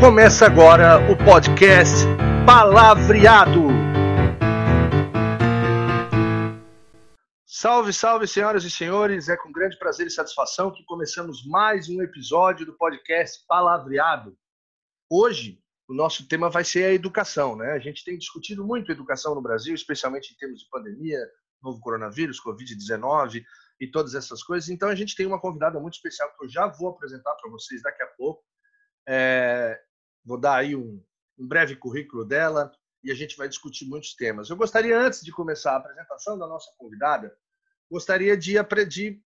Começa agora o podcast Palavreado. Salve, salve, senhoras e senhores. É com grande prazer e satisfação que começamos mais um episódio do podcast Palavreado. Hoje, o nosso tema vai ser a educação, né? A gente tem discutido muito educação no Brasil, especialmente em termos de pandemia, novo coronavírus, Covid-19 e todas essas coisas. Então, a gente tem uma convidada muito especial que eu já vou apresentar para vocês daqui a pouco. É, vou dar aí um, um breve currículo dela e a gente vai discutir muitos temas. Eu gostaria, antes de começar a apresentação da nossa convidada, gostaria de, de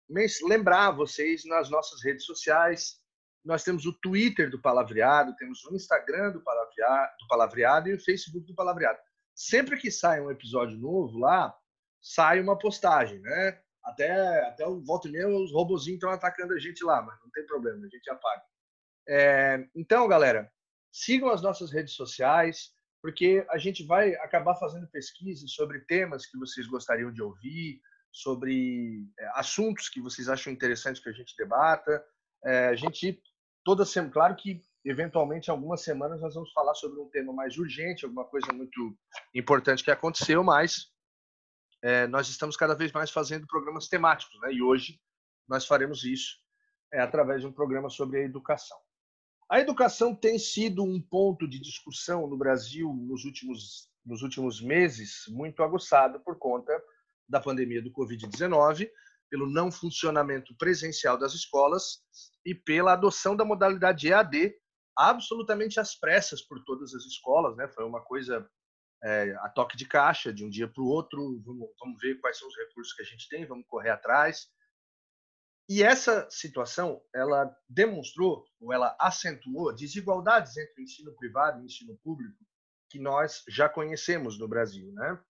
lembrar vocês nas nossas redes sociais. Nós temos o Twitter do Palavreado, temos o Instagram do Palavreado, do Palavreado e o Facebook do Palavreado. Sempre que sai um episódio novo lá, sai uma postagem, né? Até, até o volta e meia, os robozinhos estão atacando a gente lá, mas não tem problema, a gente apaga. É, então, galera, Sigam as nossas redes sociais, porque a gente vai acabar fazendo pesquisas sobre temas que vocês gostariam de ouvir, sobre é, assuntos que vocês acham interessantes que a gente debata. É, a gente, toda semana, claro que eventualmente algumas semanas nós vamos falar sobre um tema mais urgente, alguma coisa muito importante que aconteceu, mas é, nós estamos cada vez mais fazendo programas temáticos, né? E hoje nós faremos isso é, através de um programa sobre a educação. A educação tem sido um ponto de discussão no Brasil nos últimos, nos últimos meses muito aguçado por conta da pandemia do Covid-19, pelo não funcionamento presencial das escolas e pela adoção da modalidade EAD absolutamente às pressas por todas as escolas. Né? Foi uma coisa é, a toque de caixa, de um dia para o outro. Vamos, vamos ver quais são os recursos que a gente tem, vamos correr atrás. E essa situação, ela demonstrou, ou ela acentuou, desigualdades entre o ensino privado e o ensino público que nós já conhecemos no Brasil, né?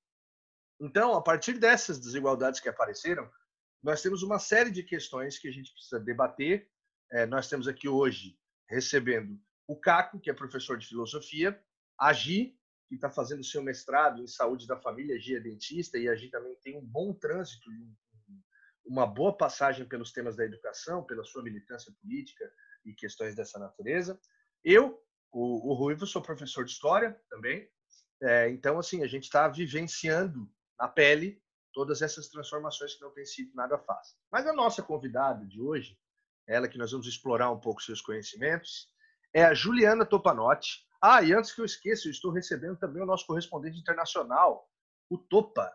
Então, a partir dessas desigualdades que apareceram, nós temos uma série de questões que a gente precisa debater. É, nós temos aqui hoje recebendo o Caco, que é professor de filosofia, a Gi, que está fazendo seu mestrado em saúde da família, Gi é dentista, e a Gi também tem um bom trânsito um uma boa passagem pelos temas da educação, pela sua militância política e questões dessa natureza. Eu, o, o Ruivo, sou professor de história também. É, então, assim, a gente está vivenciando na pele todas essas transformações que não têm sido nada fácil. Mas a nossa convidada de hoje, ela que nós vamos explorar um pouco seus conhecimentos, é a Juliana Topanotti. Ah, e antes que eu esqueça, eu estou recebendo também o nosso correspondente internacional, o Topa,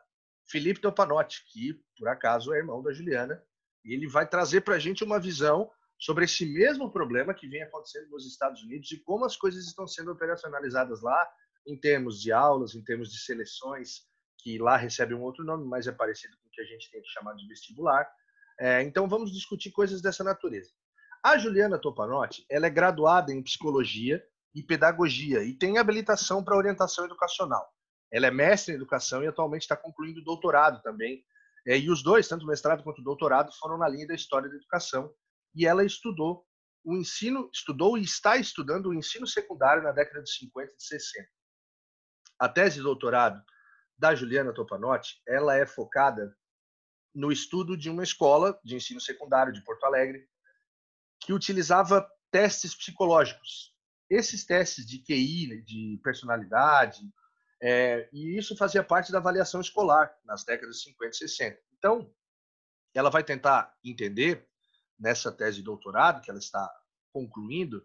Felipe Topanotti, que por acaso é irmão da Juliana, e ele vai trazer para a gente uma visão sobre esse mesmo problema que vem acontecendo nos Estados Unidos e como as coisas estão sendo operacionalizadas lá, em termos de aulas, em termos de seleções, que lá recebe um outro nome, mas é parecido com o que a gente tem que chamar de vestibular. É, então vamos discutir coisas dessa natureza. A Juliana Topanotti, ela é graduada em psicologia e pedagogia e tem habilitação para orientação educacional. Ela é mestre em educação e atualmente está concluindo doutorado também. É, e os dois, tanto o mestrado quanto o doutorado, foram na linha da história da educação. E ela estudou o ensino, estudou e está estudando o ensino secundário na década de 50 e de 60. A tese de doutorado da Juliana Topanotti, ela é focada no estudo de uma escola de ensino secundário de Porto Alegre que utilizava testes psicológicos. Esses testes de QI, de personalidade, é, e isso fazia parte da avaliação escolar nas décadas de 50 e 60. Então, ela vai tentar entender, nessa tese de doutorado que ela está concluindo,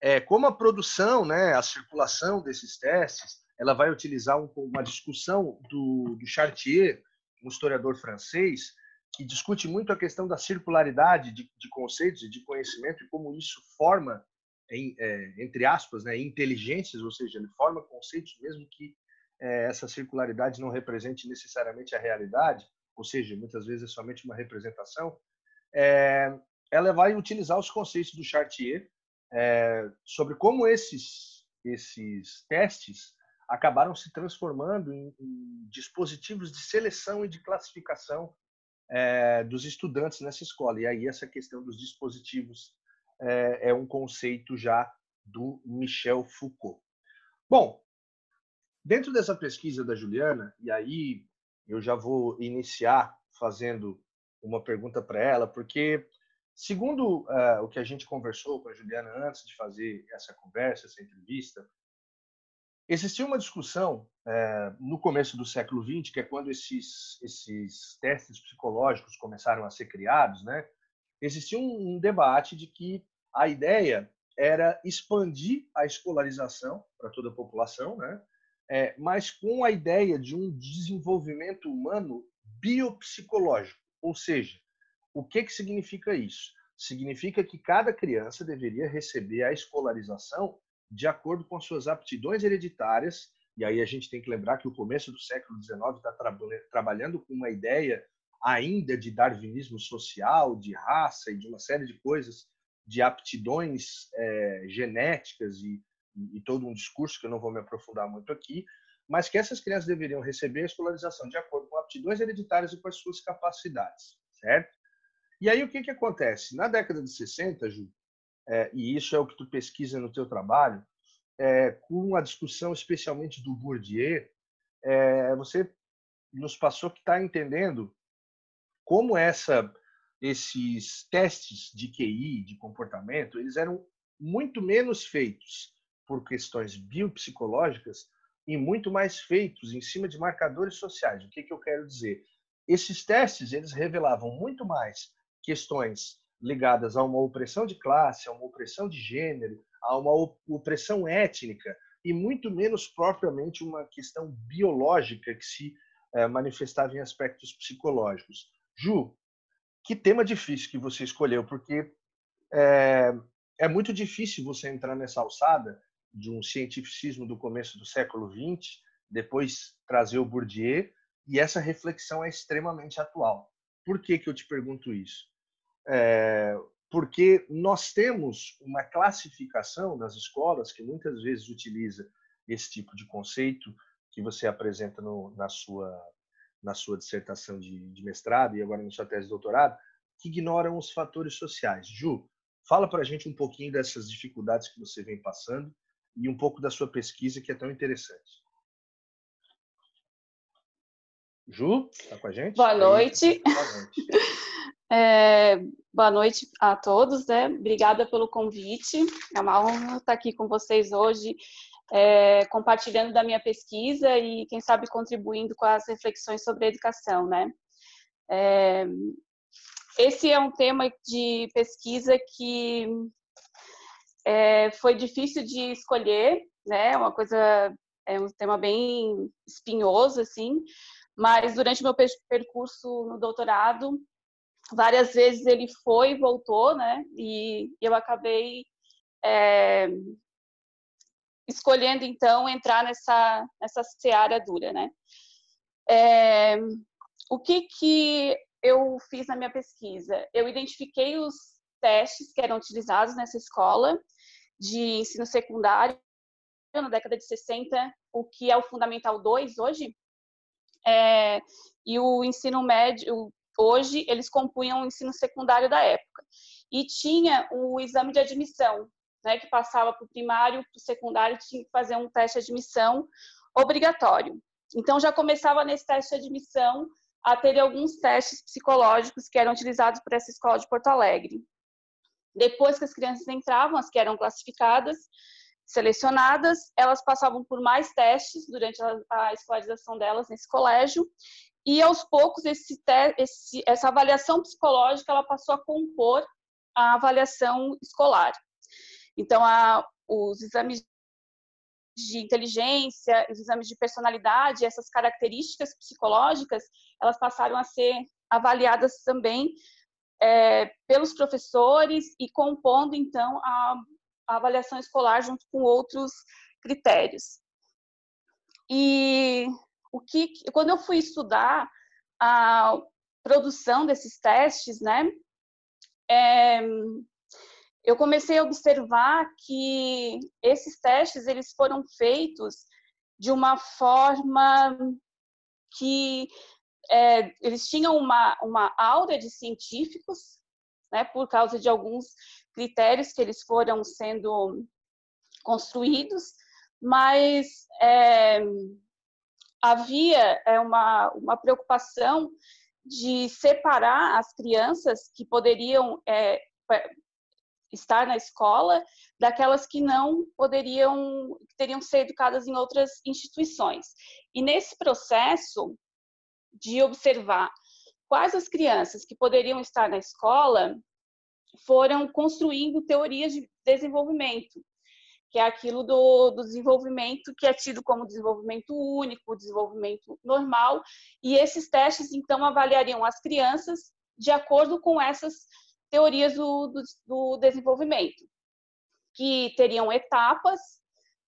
é, como a produção, né, a circulação desses testes, ela vai utilizar um, uma discussão do, do Chartier, um historiador francês, que discute muito a questão da circularidade de, de conceitos e de conhecimento e como isso forma, é, entre aspas, né, inteligências, ou seja, ele forma conceitos mesmo que é, essa circularidade não represente necessariamente a realidade, ou seja, muitas vezes é somente uma representação, é, ela vai utilizar os conceitos do Chartier é, sobre como esses, esses testes acabaram se transformando em, em dispositivos de seleção e de classificação é, dos estudantes nessa escola. E aí essa questão dos dispositivos é, é um conceito já do Michel Foucault. Bom, Dentro dessa pesquisa da Juliana, e aí eu já vou iniciar fazendo uma pergunta para ela, porque Segundo uh, o que a gente conversou com a Juliana antes de fazer essa conversa, essa entrevista, existia uma discussão uh, no começo do século XX, que é quando esses, esses testes psicológicos começaram a ser criados, né? Existia um, um debate de que a ideia era expandir a escolarização para toda a população, né? É, mas com a ideia de um desenvolvimento humano biopsicológico, ou seja, o que, que significa isso? Significa que cada criança deveria receber a escolarização de acordo com suas aptidões hereditárias, e aí a gente tem que lembrar que o começo do século XIX está tra trabalhando com uma ideia ainda de darwinismo social, de raça e de uma série de coisas, de aptidões é, genéticas e, e, todo um discurso que eu não vou me aprofundar muito aqui, mas que essas crianças deveriam receber a escolarização de acordo com aptidões hereditárias e com as suas capacidades, certo? E aí o que, que acontece? Na década de 60, Ju, é, e isso é o que tu pesquisa no teu trabalho, é, com a discussão especialmente do Bourdieu, é, você nos passou que está entendendo como essa, esses testes de QI, de comportamento, eles eram muito menos feitos por questões biopsicológicas e muito mais feitos em cima de marcadores sociais. O que, que eu quero dizer? Esses testes eles revelavam muito mais questões ligadas a uma opressão de classe, a uma opressão de gênero, a uma opressão étnica e muito menos propriamente uma questão biológica que se é, manifestava em aspectos psicológicos. Ju, que tema difícil que você escolheu, porque é, é muito difícil você entrar nessa alçada de um cientificismo do começo do século XX, depois trazer o Bourdieu, e essa reflexão é extremamente atual. Por que, que eu te pergunto isso? É, porque nós temos uma classificação nas escolas que muitas vezes utiliza esse tipo de conceito que você apresenta no, na sua na sua dissertação de, de, mestrado e agora na sua tese de doutorado, que ignoram os fatores sociais. Ju, fala para a gente um pouquinho dessas dificuldades que você vem passando e um pouco da sua pesquisa que é tão interessante. Ju, está com a gente? Boa noite. Boa noite. É, boa noite a todos, né? Obrigada pelo convite. É uma honra estar aqui com vocês hoje, é, compartilhando da minha pesquisa e, quem sabe, contribuindo com as reflexões sobre a educação, né? É, esse é um tema de pesquisa que é, foi difícil de escolher, né? Uma coisa, é um tema bem espinhoso, assim, mas durante meu percurso no doutorado, várias vezes ele foi e voltou, né? E eu acabei é, escolhendo então entrar nessa nessa seara dura, né? É, o que que eu fiz na minha pesquisa? Eu identifiquei os testes que eram utilizados nessa escola de ensino secundário na década de 60, o que é o Fundamental 2 hoje, é, e o ensino médio, hoje eles compunham o ensino secundário da época. E tinha o exame de admissão, né, que passava para o primário, para o secundário, tinha que fazer um teste de admissão obrigatório. Então, já começava nesse teste de admissão a ter alguns testes psicológicos que eram utilizados por essa escola de Porto Alegre. Depois que as crianças entravam, as que eram classificadas, selecionadas, elas passavam por mais testes durante a, escolarização delas nesse colégio e aos poucos esse, esse, essa avaliação psicológica ela passou a compor a avaliação escolar. Então, a, os exames de inteligência, os exames de personalidade, essas características psicológicas, elas passaram a ser avaliadas também é, pelos professores e compondo então a, a avaliação escolar junto com outros critérios. E o que, quando eu fui estudar a produção desses testes, né, é, eu comecei a observar que esses testes eles foram feitos de uma forma que é, eles tinham uma, uma aura de científicos, né, por causa de alguns critérios que eles foram sendo construídos, mas é, havia é, uma, uma preocupação de separar as crianças que poderiam é, estar na escola daquelas que não poderiam, que teriam ser educadas em outras instituições. E nesse processo de observar quais as crianças que poderiam estar na escola foram construindo teorias de desenvolvimento, que é aquilo do, do desenvolvimento que é tido como desenvolvimento único, desenvolvimento normal, e esses testes, então, avaliariam as crianças de acordo com essas teorias do, do, do desenvolvimento, que teriam etapas,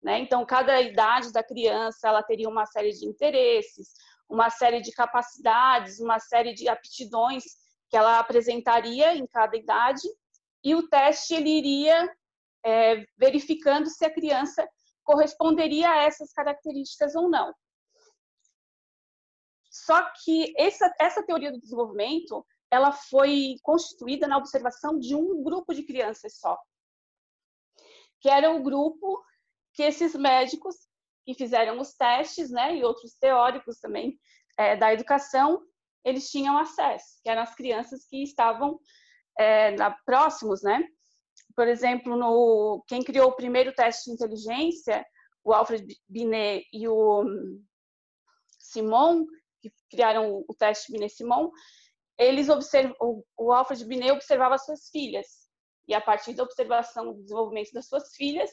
né? Então, cada idade da criança, ela teria uma série de interesses, uma série de capacidades, uma série de aptidões que ela apresentaria em cada idade, e o teste ele iria é, verificando se a criança corresponderia a essas características ou não. Só que essa, essa teoria do desenvolvimento ela foi constituída na observação de um grupo de crianças só, que era o grupo que esses médicos que fizeram os testes, né, e outros teóricos também é, da educação, eles tinham acesso, que eram as crianças que estavam é, na, próximos, né, por exemplo, no quem criou o primeiro teste de inteligência, o Alfred Binet e o Simon, que criaram o teste Binet-Simon, eles observam, o Alfred Binet observava suas filhas e a partir da observação do desenvolvimento das suas filhas,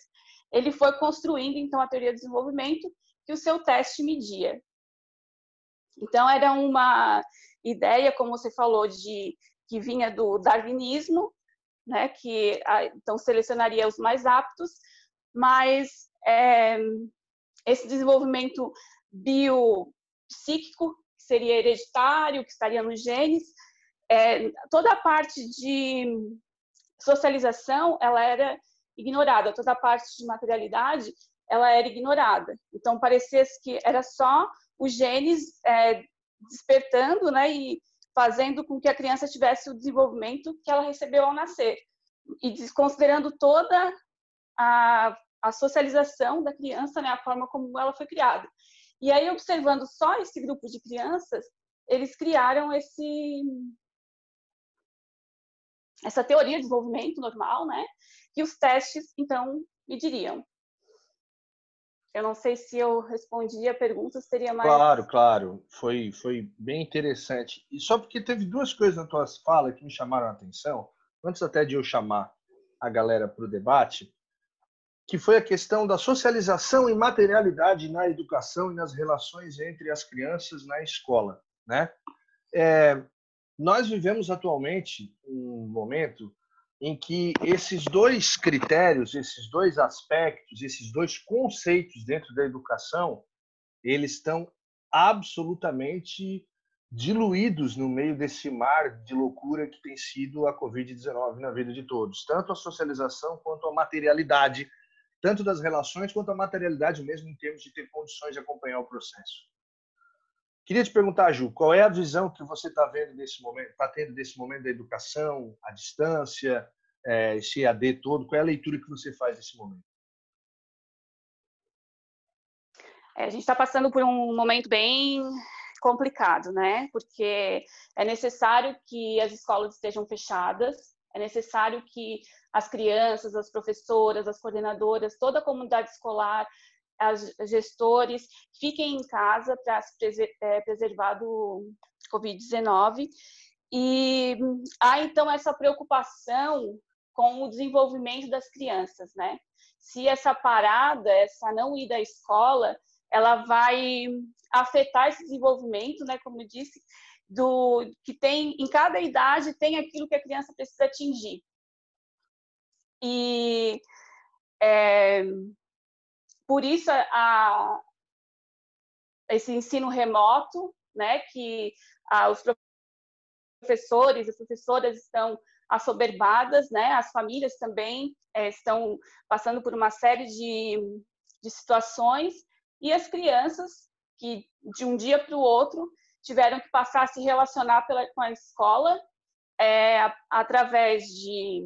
ele foi construindo então a teoria do desenvolvimento que o seu teste media. Então era uma ideia, como você falou, de que vinha do darwinismo, né, que então selecionaria os mais aptos, mas é, esse desenvolvimento biopsíquico, que seria hereditário, que estaria nos genes, é, toda a parte de socialização, ela era ignorada, toda a parte de materialidade, ela era ignorada. Então, parecia que era só os genes é, despertando, né, e fazendo com que a criança tivesse o desenvolvimento que ela recebeu ao nascer e desconsiderando toda a, a socialização da criança, né, a forma como ela foi criada. E aí, observando só esse grupo de crianças, eles criaram esse essa teoria de desenvolvimento normal, né? Que os testes, então, mediriam. Eu não sei se eu respondi a pergunta, seria mais. Claro, claro. Foi, foi bem interessante. E só porque teve duas coisas na tua fala que me chamaram a atenção, antes até de eu chamar a galera para o debate, que foi a questão da socialização e materialidade na educação e nas relações entre as crianças na escola, né? É, nós vivemos atualmente um momento em que esses dois critérios, esses dois aspectos, esses dois conceitos dentro da educação, eles estão absolutamente diluídos no meio desse mar de loucura que tem sido a Covid-19 na vida de todos, tanto a socialização quanto a materialidade, tanto das relações quanto a materialidade mesmo em termos de ter condições de acompanhar o processo. Queria te perguntar, Ju, qual é a visão que você está vendo nesse momento, está tendo desse momento da educação, a distância, é, esse EAD todo? Qual é a leitura que você faz nesse momento? É, a gente está passando por um momento bem complicado, né? Porque é necessário que as escolas estejam fechadas, é necessário que as crianças, as professoras, as coordenadoras, toda a comunidade escolar as gestores fiquem em casa para se é, preservar do Covid-19. E há então essa preocupação com o desenvolvimento das crianças, né? Se essa parada, essa não ida à escola, ela vai afetar esse desenvolvimento, né? Como eu disse, do que tem em cada idade tem aquilo que a criança precisa atingir. E é, por isso a, esse ensino remoto, né, que a, os professores e professoras estão assoberbadas, né, as famílias também é, estão passando por uma série de, de situações e as crianças que de um dia para o outro tiveram que passar a se relacionar pela, com a escola é, através de,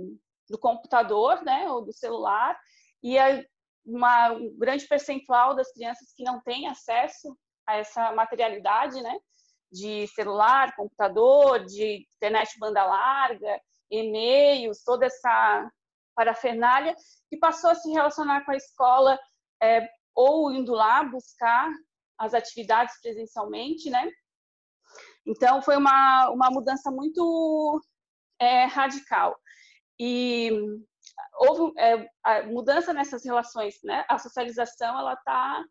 do computador, né, ou do celular, e a, uma, um grande percentual das crianças que não têm acesso a essa materialidade, né? de celular, computador, de internet banda larga, e-mails, toda essa parafernália, que passou a se relacionar com a escola é, ou indo lá buscar as atividades presencialmente, né? Então, foi uma, uma mudança muito é, radical. E houve é, mudança nessas relações, né? A socialização, ela está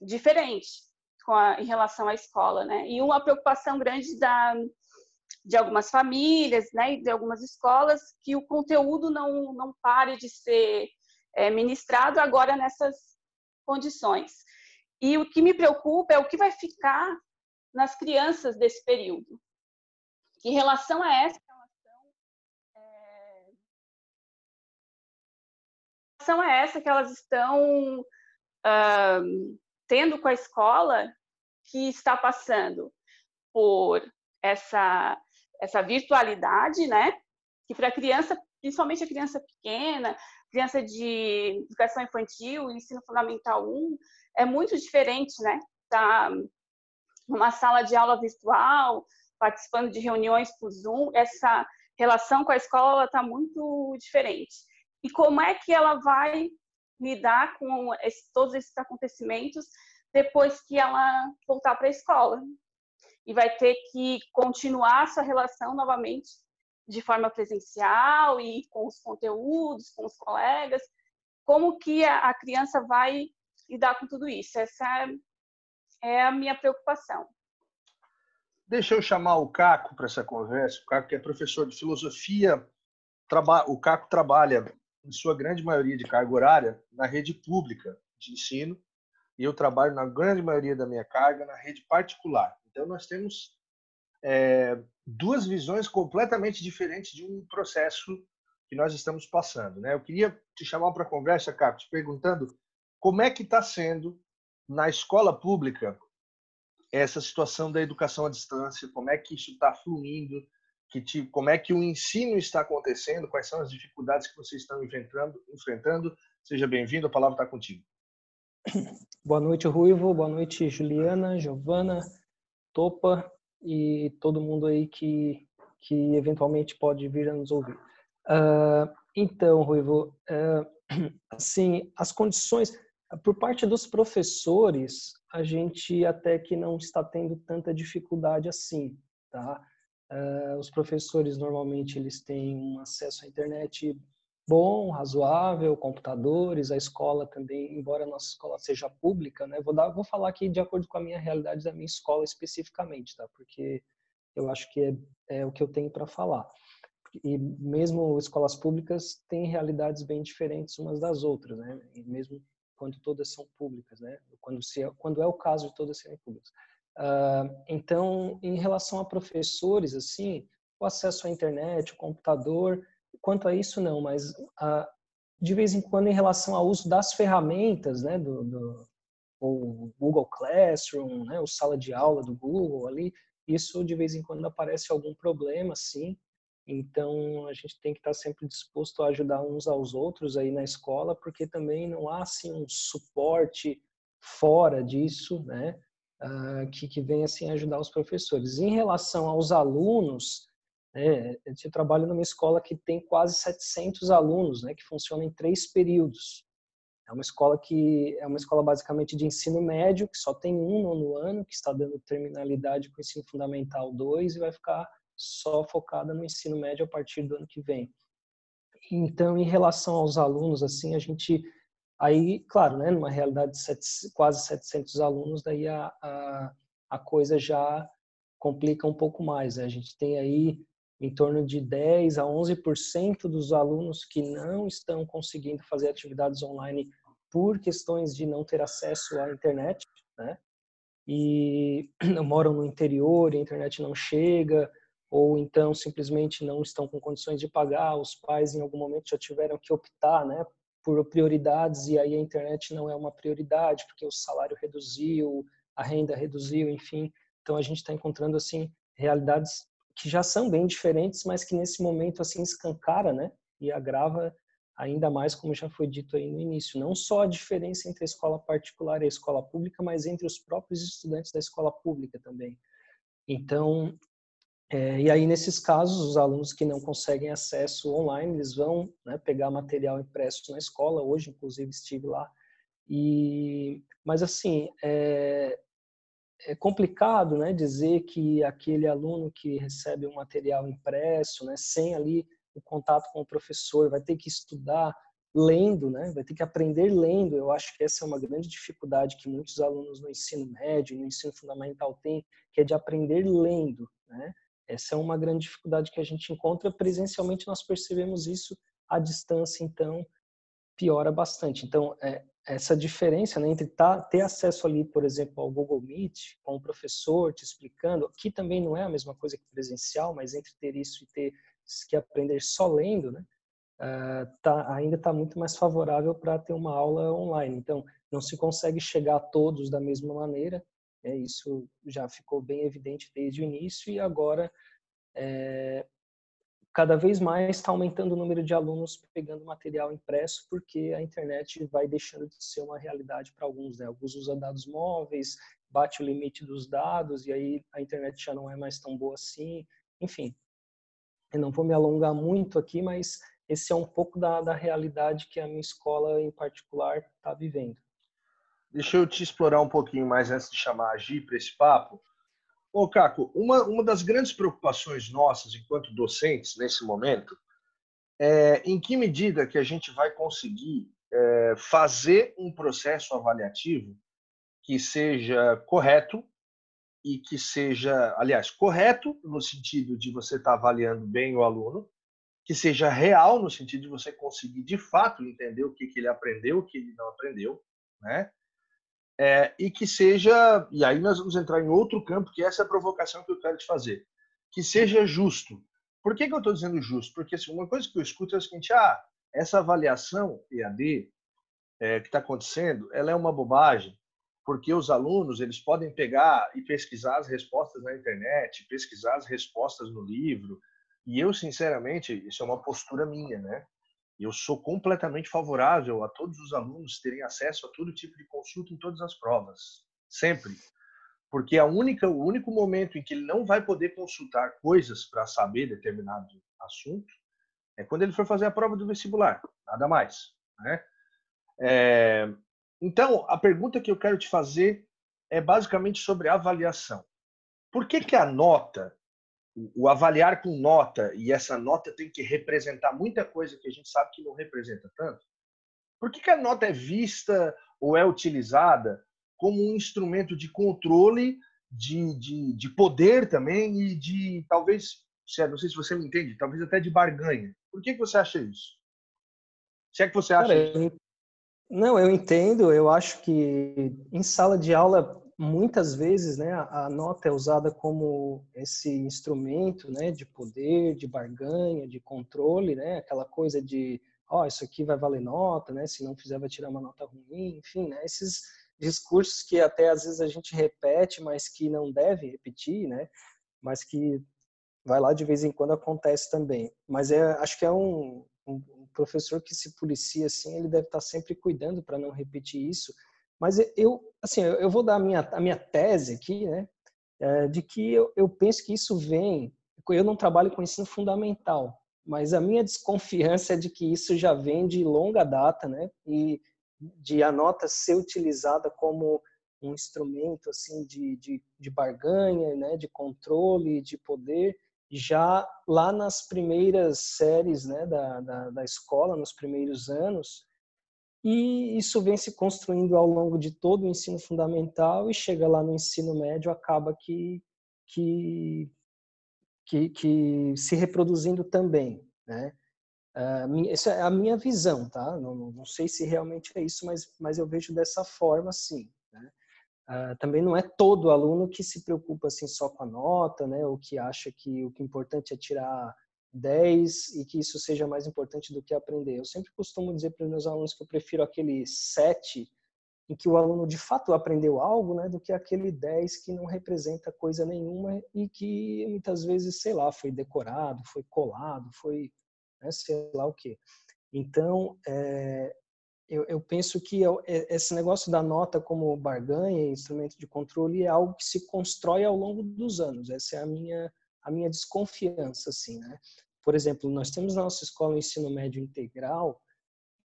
diferente a, em relação à escola, né? E uma preocupação grande da, de algumas famílias, né? E de algumas escolas, que o conteúdo não, não pare de ser é, ministrado agora nessas condições. E o que me preocupa é o que vai ficar nas crianças desse período. Que relação é essa? Relação é essa que elas estão uh, tendo com a escola que está passando por essa essa virtualidade, né? Que para a criança, principalmente a criança pequena, criança de educação infantil, ensino fundamental 1, é muito diferente, né? Tá numa sala de aula virtual, participando de reuniões por Zoom, essa relação com a escola está muito diferente. E como é que ela vai lidar com esse, todos esses acontecimentos depois que ela voltar para a escola? E vai ter que continuar essa relação novamente de forma presencial e com os conteúdos, com os colegas. Como que a criança vai lidar com tudo isso? Essa é é a minha preocupação. Deixa eu chamar o Caco para essa conversa. O Caco que é professor de filosofia, o Caco trabalha, em sua grande maioria de carga horária, na rede pública de ensino, e eu trabalho, na grande maioria da minha carga, na rede particular. Então, nós temos é, duas visões completamente diferentes de um processo que nós estamos passando. Né? Eu queria te chamar para a conversa, Caco, te perguntando como é que está sendo na escola pública essa situação da educação à distância, como é que isso está fluindo, que tipo, como é que o ensino está acontecendo, quais são as dificuldades que vocês estão enfrentando. enfrentando. Seja bem-vindo, a palavra está contigo. Boa noite, Ruivo. Boa noite, Juliana, Giovana, Topa e todo mundo aí que, que eventualmente pode vir a nos ouvir. Uh, então, Ruivo, uh, assim, as condições por parte dos professores, a gente até que não está tendo tanta dificuldade assim, tá? Uh, os professores normalmente eles têm um acesso à internet bom, razoável, computadores, a escola também, embora a nossa escola seja pública, né? Vou dar, vou falar aqui de acordo com a minha realidade da minha escola especificamente, tá? Porque eu acho que é, é o que eu tenho para falar. E mesmo escolas públicas têm realidades bem diferentes umas das outras, né? E mesmo quando todas são públicas, né? Quando, se, é, quando é o caso de todas serem públicas. Uh, então, em relação a professores, assim, o acesso à internet, o computador, quanto a isso não, mas uh, de vez em quando em relação ao uso das ferramentas, né, do, do Google Classroom, né, o sala de aula do Google ali, isso de vez em quando aparece algum problema, sim, então, a gente tem que estar sempre disposto a ajudar uns aos outros aí na escola, porque também não há assim um suporte fora disso, né, uh, que, que venha assim ajudar os professores. Em relação aos alunos, né, eu trabalho numa escola que tem quase 700 alunos, né, que funciona em três períodos. É uma escola que é uma escola basicamente de ensino médio, que só tem um no ano, que está dando terminalidade com o ensino fundamental 2 e vai ficar só focada no ensino médio a partir do ano que vem. Então, em relação aos alunos, assim, a gente aí, claro, né, numa realidade de sete, quase 700 alunos, daí a, a, a coisa já complica um pouco mais. Né? A gente tem aí em torno de 10 a 11% dos alunos que não estão conseguindo fazer atividades online por questões de não ter acesso à internet, né? E moram no interior, a internet não chega, ou então simplesmente não estão com condições de pagar, os pais em algum momento já tiveram que optar, né, por prioridades e aí a internet não é uma prioridade porque o salário reduziu, a renda reduziu, enfim. Então a gente está encontrando assim realidades que já são bem diferentes, mas que nesse momento assim escancara, né, e agrava ainda mais como já foi dito aí no início, não só a diferença entre a escola particular e a escola pública, mas entre os próprios estudantes da escola pública também Então, é, e aí nesses casos, os alunos que não conseguem acesso online, eles vão né, pegar material impresso na escola. Hoje, inclusive, estive lá. E, mas assim, é, é complicado, né, dizer que aquele aluno que recebe um material impresso, né, sem ali o contato com o professor, vai ter que estudar lendo, né? Vai ter que aprender lendo. Eu acho que essa é uma grande dificuldade que muitos alunos no ensino médio, no ensino fundamental têm, que é de aprender lendo, né? Essa é uma grande dificuldade que a gente encontra presencialmente. Nós percebemos isso à distância, então piora bastante. Então, é, essa diferença né, entre tá, ter acesso ali, por exemplo, ao Google Meet, com o professor te explicando, que também não é a mesma coisa que presencial, mas entre ter isso e ter que aprender só lendo, né, uh, tá, ainda está muito mais favorável para ter uma aula online. Então, não se consegue chegar a todos da mesma maneira, é, isso já ficou bem evidente desde o início e agora é, cada vez mais está aumentando o número de alunos pegando material impresso, porque a internet vai deixando de ser uma realidade para alguns. Né? Alguns usam dados móveis, bate o limite dos dados, e aí a internet já não é mais tão boa assim. Enfim, eu não vou me alongar muito aqui, mas esse é um pouco da, da realidade que a minha escola, em particular, está vivendo. Deixa eu te explorar um pouquinho mais antes de chamar a Gi para esse papo. Ô, Caco, uma, uma das grandes preocupações nossas enquanto docentes nesse momento é em que medida que a gente vai conseguir é, fazer um processo avaliativo que seja correto e que seja, aliás, correto no sentido de você estar tá avaliando bem o aluno, que seja real no sentido de você conseguir de fato entender o que, que ele aprendeu, o que ele não aprendeu, né? É, e que seja, e aí nós vamos entrar em outro campo, que é essa provocação que eu quero te fazer, que seja justo. Por que, que eu estou dizendo justo? Porque assim, uma coisa que eu escuto é o seguinte, ah, essa avaliação EAD é, que está acontecendo, ela é uma bobagem, porque os alunos eles podem pegar e pesquisar as respostas na internet, pesquisar as respostas no livro, e eu, sinceramente, isso é uma postura minha, né? Eu sou completamente favorável a todos os alunos terem acesso a todo tipo de consulta em todas as provas, sempre. Porque a única, o único momento em que ele não vai poder consultar coisas para saber determinado assunto é quando ele for fazer a prova do vestibular, nada mais. Né? É, então, a pergunta que eu quero te fazer é basicamente sobre avaliação. Por que, que a nota o avaliar com nota, e essa nota tem que representar muita coisa que a gente sabe que não representa tanto, por que, que a nota é vista ou é utilizada como um instrumento de controle, de, de, de poder também e de, talvez, não sei se você me entende, talvez até de barganha? Por que, que você acha isso? Se é que você acha Cara, isso? Não, eu entendo. Eu acho que em sala de aula muitas vezes né, a, nota é usada como esse instrumento né, de poder, de barganha, de controle, né, aquela coisa de, ó, oh, isso aqui vai valer nota, né, se não fizer vai tirar uma nota ruim, enfim, né, esses discursos que até às vezes a gente repete, mas que não deve repetir, né, mas que vai lá de vez em quando acontece também. Mas é, acho que é um, um professor que se policia assim, ele deve estar sempre cuidando para não repetir isso, mas eu, assim, eu vou dar a minha, a minha tese aqui, né, é, de que eu, eu penso que isso vem. Eu não trabalho com ensino fundamental, mas a minha desconfiança é de que isso já vem de longa data, né, e de a nota ser utilizada como um instrumento assim de, de, de barganha, né, de controle, de poder, já lá nas primeiras séries né, da, da, da escola, nos primeiros anos, e isso vem se construindo ao longo de todo o ensino fundamental e chega lá no ensino médio, acaba que, que, que, que se reproduzindo também. Né? Essa é a minha visão, tá? Não, não, sei se realmente é isso, mas, mas eu vejo dessa forma, sim. Né? Uh, também não é todo aluno que se preocupa assim só com a nota, né? Ou que acha que o que é importante é tirar 10 e que isso seja mais importante do que aprender. Eu sempre costumo dizer para os meus alunos que eu prefiro aquele 7 em que o aluno de fato aprendeu algo, né, do que aquele 10 que não representa coisa nenhuma e que muitas vezes, sei lá, foi decorado, foi colado, foi, né, sei lá o quê. Então, é, eu, eu, penso que eu, esse negócio da nota como barganha, instrumento de controle, é algo que se constrói ao longo dos anos. Essa é a minha, a minha desconfiança, assim, né? Por exemplo, nós temos na nossa escola o ensino médio integral,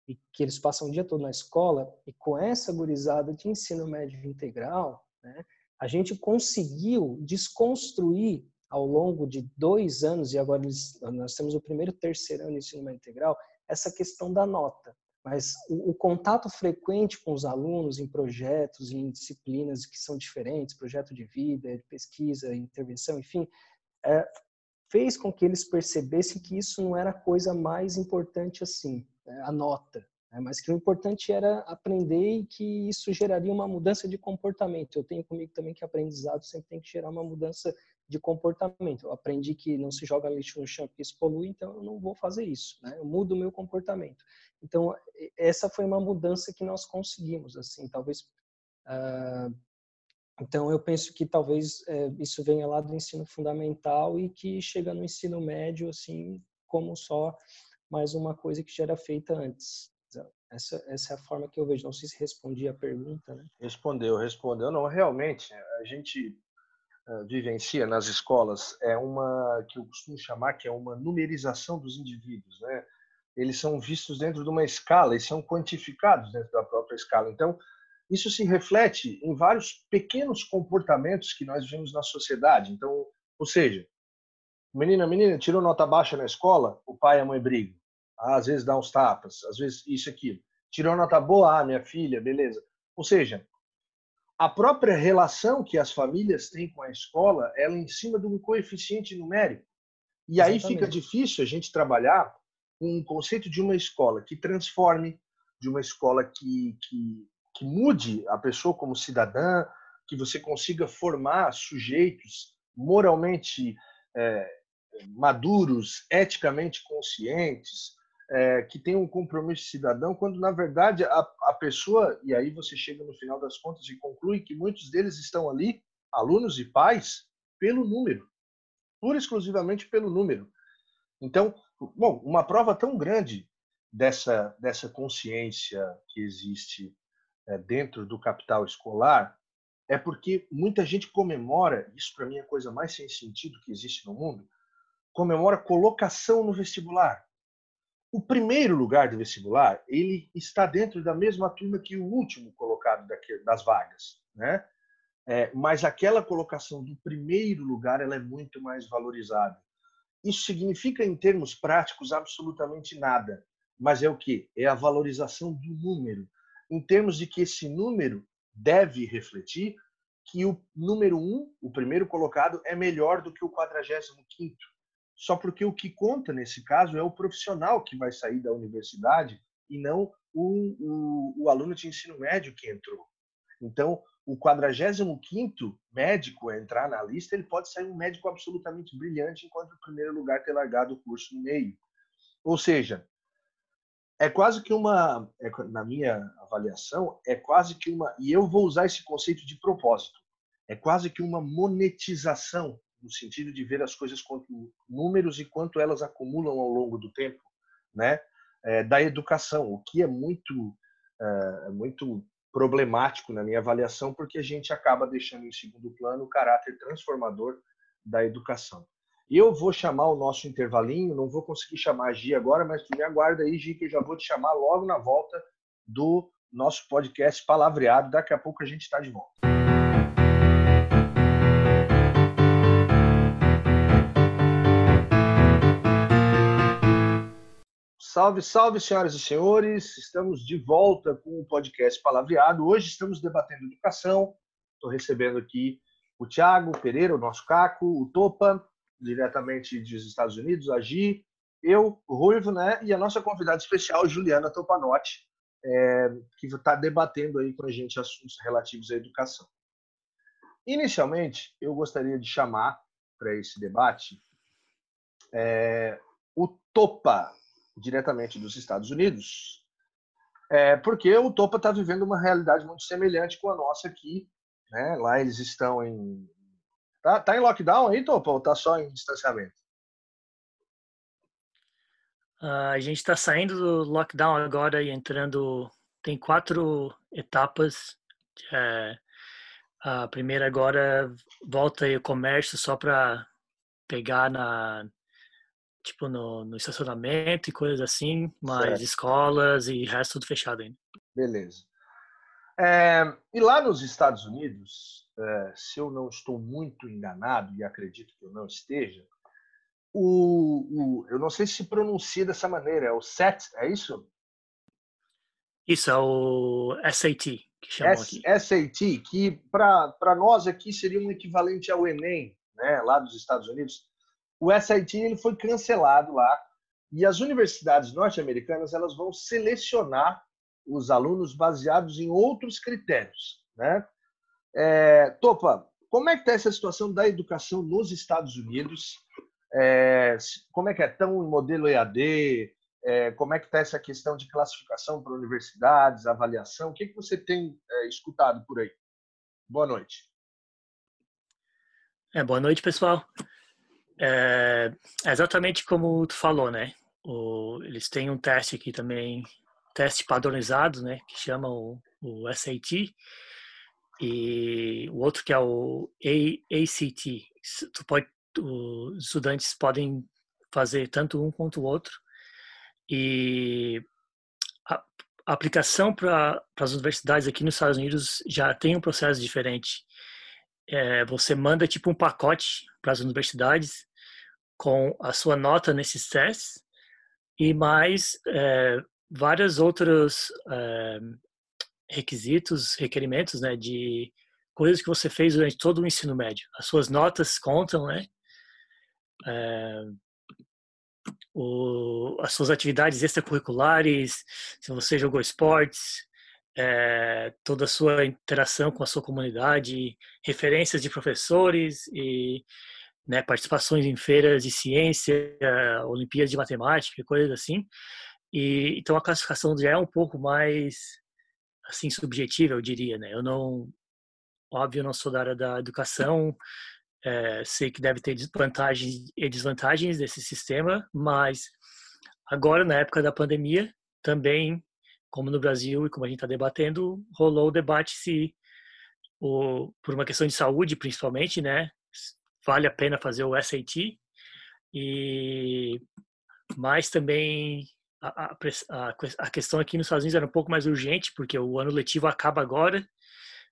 e que eles passam o dia todo na escola, e com essa gurizada de ensino médio integral, né, a gente conseguiu desconstruir ao longo de dois anos, e agora nós temos o primeiro terceiro ano de ensino médio integral, essa questão da nota. Mas o, o, contato frequente com os alunos em projetos, em disciplinas que são diferentes, projeto de vida, de pesquisa, intervenção, enfim, é, fez com que eles percebessem que isso não era a coisa mais importante assim, né, a nota, né, mas que o importante era aprender e que isso geraria uma mudança de comportamento. Eu tenho comigo também que aprendizado sempre tem que gerar uma mudança de comportamento. Eu aprendi que não se joga lixo no chão porque isso polui, então eu não vou fazer isso, né? Eu mudo o meu comportamento. Então essa foi uma mudança que nós conseguimos, assim, talvez. Uh, então eu penso que talvez é, isso venha lá do ensino fundamental e que chega no ensino médio, assim, como só mais uma coisa que já era feita antes. Essa, essa é a forma que eu vejo. Não sei se respondi a pergunta, né? Respondeu, respondeu. Não, realmente, a gente uh, vivencia nas escolas é uma que eu costumo chamar que é uma numerização dos indivíduos, né? Eles são vistos dentro de uma escala e são quantificados dentro da própria escala. Então, isso se reflete em vários pequenos comportamentos que nós vemos na sociedade. Então, ou seja, menina, menina, tirou nota baixa na escola, o pai e a mãe brigam. Às vezes dá uns tapas, às vezes isso aqui. Tirou nota boa, ah, minha filha, beleza. Ou seja, a própria relação que as famílias têm com a escola, ela é em cima de um coeficiente numérico. E Exatamente. aí fica difícil a gente trabalhar com um conceito de uma escola que transforme, de uma escola que, que, que mude a pessoa como cidadã, que você consiga formar sujeitos moralmente é, maduros, eticamente conscientes, é, que tem um compromisso cidadão, quando na verdade a, a pessoa, e aí você chega no final das contas e conclui que muitos deles estão ali, alunos e pais, pelo número, pura e exclusivamente pelo número. Então, bom, uma prova tão grande dessa, dessa consciência que existe dentro do capital escolar é porque muita gente comemora, isso para mim é a coisa mais sem sentido que existe no mundo, comemora colocação no vestibular. O primeiro lugar do vestibular, ele está dentro da mesma turma que o último colocado das vagas, né? É, mas aquela colocação do primeiro lugar, ela é muito mais valorizada. Isso significa, em termos práticos, absolutamente nada. Mas é o que? É a valorização do número. Em termos de que esse número deve refletir que o número um, o primeiro colocado, é melhor do que o quadragésimo quinto só porque o que conta nesse caso é o profissional que vai sair da universidade e não o, o, o aluno de ensino médio que entrou. Então, o 45º médico a entrar na lista, ele pode sair um médico absolutamente brilhante, enquanto o primeiro lugar ter largado o curso no meio. Ou seja, é quase que uma, é, na minha avaliação, é quase que uma, e eu vou usar esse conceito de propósito, é quase que uma monetização no sentido de ver as coisas quanto números e quanto elas acumulam ao longo do tempo, né? É, da educação, o que é muito, é, muito problemático na minha avaliação, porque a gente acaba deixando em segundo plano o caráter transformador da educação. Eu vou chamar o nosso intervalinho, não vou conseguir chamar a Gi agora, mas tu me aguarda aí, Gi, que eu já vou te chamar logo na volta do nosso podcast Palavreado. Daqui a pouco a gente está de volta. Salve, salve, senhoras e senhores. Estamos de volta com o podcast Palavreado. Hoje estamos debatendo educação. Estou recebendo aqui o Tiago Pereira, o nosso Caco, o Topa, diretamente dos Estados Unidos, a Gi, eu, Ruivo, né? E a nossa convidada especial, Juliana Topanotti, é, que está debatendo aí com a gente assuntos relativos à educação. Inicialmente, eu gostaria de chamar para esse debate é, o Topa diretamente dos Estados Unidos, é porque o Topa está vivendo uma realidade muito semelhante com a nossa aqui. Né? Lá eles estão em. Tá, tá em lockdown aí, Topa, ou tá só em distanciamento? Uh, a gente está saindo do lockdown agora e entrando tem quatro etapas. É, a primeira agora volta aí o comércio só para pegar na tipo no, no, estacionamento e coisas assim, mas certo. escolas e resto tudo fechado ainda. Beleza. É, e lá nos Estados Unidos, se eu não estou muito enganado e acredito que eu não esteja, o, o, eu não sei se pronuncia dessa maneira, é o SAT, é isso? Isso, é o SAT, que chamam S, aqui. SAT, que para nós aqui seria um equivalente ao Enem, né, lá dos Estados Unidos. O SAT ele foi cancelado lá e as universidades norte-americanas elas vão selecionar os alunos baseados em outros critérios, né? É, Topa, como é que está essa situação da educação nos Estados Unidos? É, como é que é? Tão em modelo EAD? É, como é que está essa questão de classificação para universidades, avaliação? O que, que você tem é, escutado por aí? Boa noite. É, boa noite, pessoal. É, é exatamente como tu falou, né? O, eles têm um teste aqui também, teste padronizado, né? Que chama o, o SAT. E o outro que é o ACT. Tu pode, os estudantes podem fazer tanto um quanto o outro. E a, aplicação para as universidades aqui nos Estados Unidos já tem um processo diferente. É, você manda tipo um pacote para as universidades com a sua nota nesses testes e mais é, vários outros é, requisitos, requerimentos, né, de coisas que você fez durante todo o ensino médio. As suas notas contam, né? É, o, as suas atividades extracurriculares, se você jogou esportes, é, toda a sua interação com a sua comunidade, referências de professores e né, participações em feiras de ciência, Olimpíadas de matemática, coisas assim. E então a classificação já é um pouco mais assim subjetiva, eu diria, né? Eu não, óbvio, não sou da área da educação, é, sei que deve ter vantagens e desvantagens desse sistema, mas agora, na época da pandemia, também, como no Brasil e como a gente está debatendo, rolou o debate se, o, por uma questão de saúde principalmente, né, vale a pena fazer o SAT, e mas também a, a, a, questão aqui nos Estados Unidos era um pouco mais urgente, porque o ano letivo acaba agora,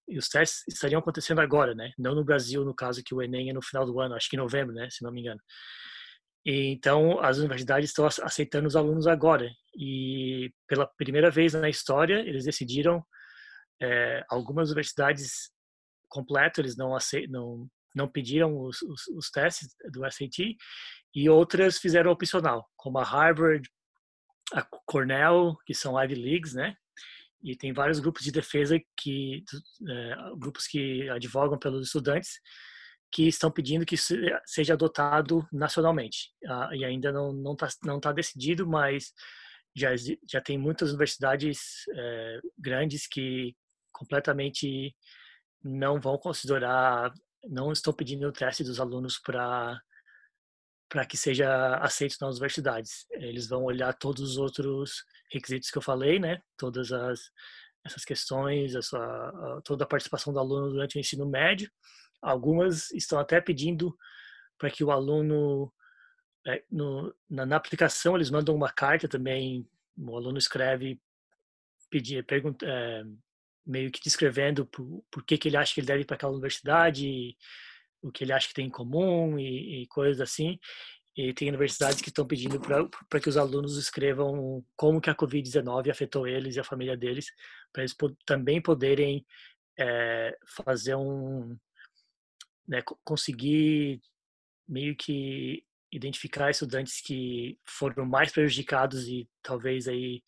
e os testes estariam acontecendo agora, né? Não no Brasil, no caso que o Enem é no final do ano, acho que em novembro, né? Se não me engano. E, então, as universidades estão aceitando os alunos agora. E pela primeira vez na história, eles decidiram, é, algumas universidades completo, eles não, aceitam, não, não pediram os, os, os testes do SAT, e outras fizeram opcional, como a Harvard, a Cornell, que são Ivy Leagues, né? e tem vários grupos de defesa que é, grupos que advogam pelos estudantes que estão pedindo que seja adotado nacionalmente ah, e ainda não está não tá decidido mas já já tem muitas universidades é, grandes que completamente não vão considerar não estão pedindo o teste dos alunos para para que seja aceito nas universidades. Eles vão olhar todos os outros requisitos que eu falei, né? Todas as essas questões, toda a participação do aluno durante o ensino médio. Algumas estão até pedindo para que o aluno é, no, na, na, aplicação eles mandam uma carta também. O aluno escreve, pedir, pergunta, é, meio que descrevendo por, por que, que ele acha que ele deve ir para aquela universidade, o que ele acha que tem em comum e, e coisas assim. E tem universidades que estão pedindo para que os alunos escrevam como que a Covid-19 afetou eles e a família deles, para eles também poderem é, fazer um... Né, conseguir meio que identificar estudantes que foram mais prejudicados e talvez aí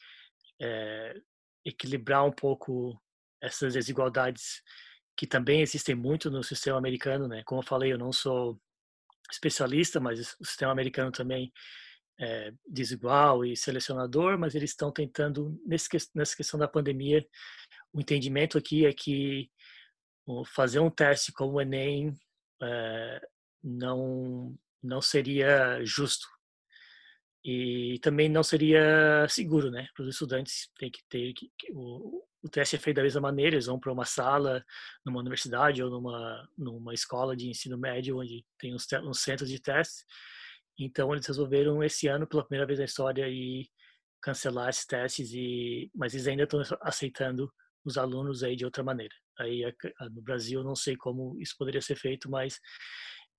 é, equilibrar um pouco essas desigualdades que também existem muito no sistema americano, né? Como eu falei, eu não sou especialista, mas o sistema americano também é desigual e selecionador, mas eles estão tentando, nessa questão da pandemia, o entendimento aqui é que fazer um teste como o Enem é, não, não seria justo. e também não seria seguro, né? Para os estudantes tem que ter o, o teste é feito da mesma maneira, eles vão para uma sala numa universidade ou numa numa escola de ensino médio onde tem uns, uns centros de testes. Então eles resolveram esse ano pela primeira vez na história e cancelar esses testes e mas eles ainda estão aceitando os alunos aí de outra maneira. Aí no Brasil não sei como isso poderia ser feito, mas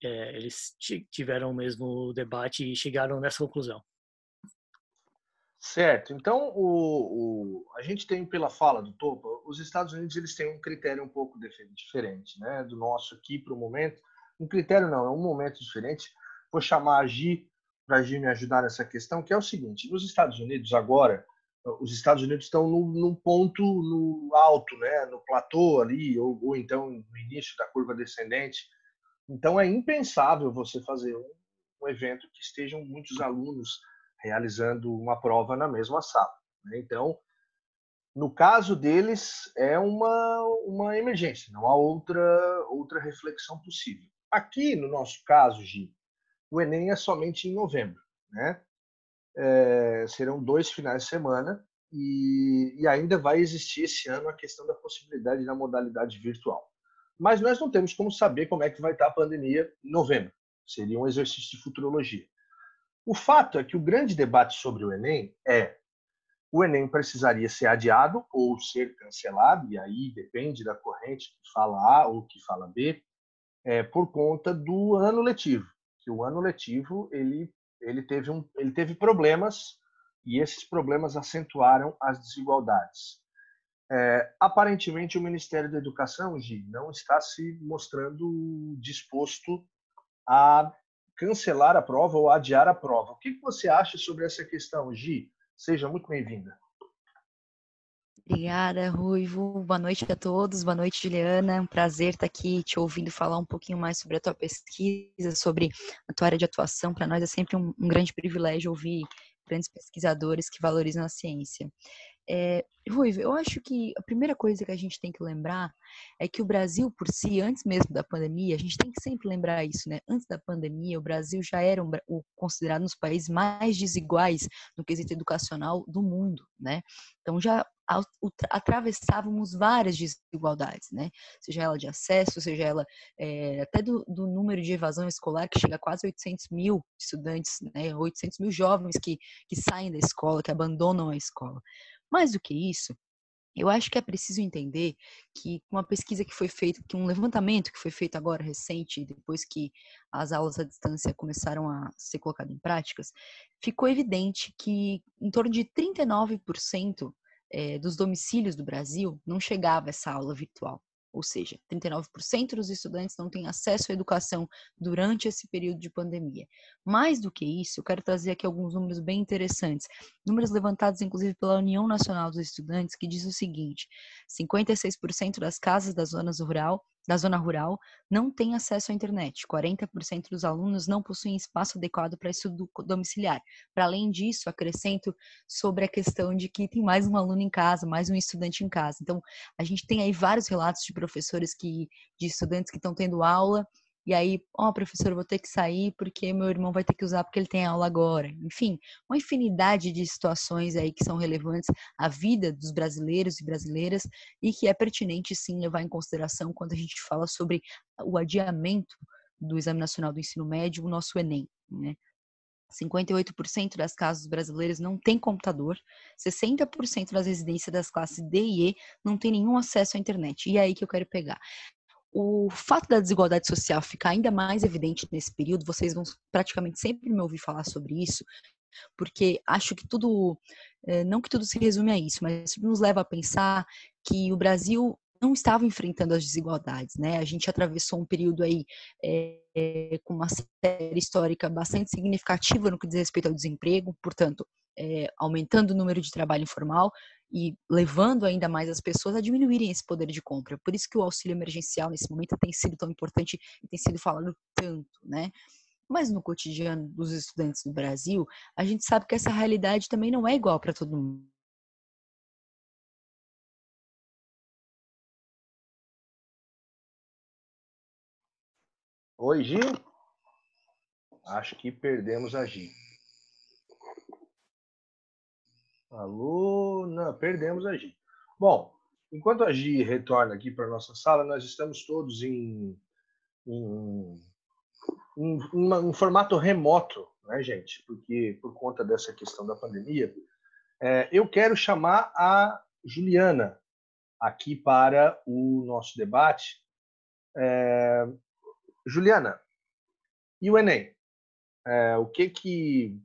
é, eles tiveram o mesmo debate e chegaram nessa conclusão. Certo. Então, o, o, a gente tem pela fala do Topa, os Estados Unidos eles têm um critério um pouco diferente, né, do nosso aqui para o momento. Um critério não, é um momento diferente. Vou chamar a Gi para a Gi me ajudar nessa questão, que é o seguinte: nos Estados Unidos agora, os Estados Unidos estão num, num ponto no alto, né, no platô ali, ou, ou então no início da curva descendente então, é impensável você fazer um, um evento que estejam muitos alunos realizando uma prova na mesma sala. Né? Então, no caso deles, é uma, uma emergência, não há outra, outra reflexão possível. Aqui, no nosso caso, Gi, o Enem é somente em novembro. Né? É, serão dois finais de semana e, e ainda vai existir esse ano a questão da possibilidade da modalidade virtual mas nós não temos como saber como é que vai estar a pandemia em novembro. Seria um exercício de futurologia. O fato é que o grande debate sobre o Enem é o Enem precisaria ser adiado ou ser cancelado, e aí depende da corrente que fala A ou que fala B, é, por conta do ano letivo. Que o ano letivo ele, ele, teve um, ele teve problemas e esses problemas acentuaram as desigualdades. É, aparentemente, o Ministério da Educação, Gi, não está se mostrando disposto a cancelar a prova ou adiar a prova. O que você acha sobre essa questão, Gi? Seja muito bem-vinda. Obrigada, Ruivo. Boa noite a todos. Boa noite, Juliana. Um prazer estar aqui te ouvindo falar um pouquinho mais sobre a tua pesquisa, sobre a tua área de atuação. Para nós é sempre um grande privilégio ouvir grandes pesquisadores que valorizam a ciência. É, eu acho que a primeira coisa que a gente tem que lembrar é que o Brasil, por si, antes mesmo da pandemia, a gente tem que sempre lembrar isso, né? Antes da pandemia, o Brasil já era um, o, considerado um dos países mais desiguais no quesito educacional do mundo, né? Então já atravessávamos várias desigualdades, né? Seja ela de acesso, seja ela é, até do, do, número de evasão escolar, que chega a quase 800 mil estudantes, né? 800 mil jovens que, que saem da escola, que abandonam a escola. Mais do que isso, eu acho que é preciso entender que uma pesquisa que foi feita, que um levantamento que foi feito agora recente, depois que as aulas à distância começaram a ser colocadas em práticas, ficou evidente que em torno de 39% eh, dos domicílios do Brasil não chegava essa aula virtual. Ou seja, 39% dos estudantes não têm acesso à educação durante esse período de pandemia. Mais do que isso, eu quero trazer aqui alguns números bem interessantes. Números levantados, inclusive, pela União Nacional dos Estudantes, que diz o seguinte: 56% das casas da zona rural da zona rural não têm acesso à internet. 40% dos alunos não possuem espaço adequado para estudo domiciliar. Para além disso, acrescento sobre a questão de que tem mais um aluno em casa, mais um estudante em casa. Então, a gente tem aí vários relatos de professores que de estudantes que estão tendo aula e aí, ó, oh, professor, vou ter que sair porque meu irmão vai ter que usar porque ele tem aula agora. Enfim, uma infinidade de situações aí que são relevantes à vida dos brasileiros e brasileiras e que é pertinente sim levar em consideração quando a gente fala sobre o adiamento do Exame Nacional do Ensino Médio, o nosso Enem, né? 58% das casas brasileiras não têm computador, 60% das residências das classes D e E não tem nenhum acesso à internet. E é aí que eu quero pegar o fato da desigualdade social ficar ainda mais evidente nesse período, vocês vão praticamente sempre me ouvir falar sobre isso, porque acho que tudo, eh, não que tudo se resume a isso, mas nos leva a pensar que o Brasil não estava enfrentando as desigualdades, né? A gente atravessou um período aí é, com uma série histórica bastante significativa no que diz respeito ao desemprego, portanto, é, aumentando o número de trabalho informal, e levando ainda mais as pessoas a diminuírem esse poder de compra. Por isso que o auxílio emergencial nesse momento tem sido tão importante e tem sido falado tanto, né? Mas no cotidiano dos estudantes do Brasil, a gente sabe que essa realidade também não é igual para todo mundo. Oi, Gi. Acho que perdemos a Gi. Alô? Não, perdemos a Gi. Bom, enquanto a Gi retorna aqui para a nossa sala, nós estamos todos em, em um formato remoto, né, gente? Porque por conta dessa questão da pandemia, é, eu quero chamar a Juliana aqui para o nosso debate. É, Juliana, e o Enem? É, o que que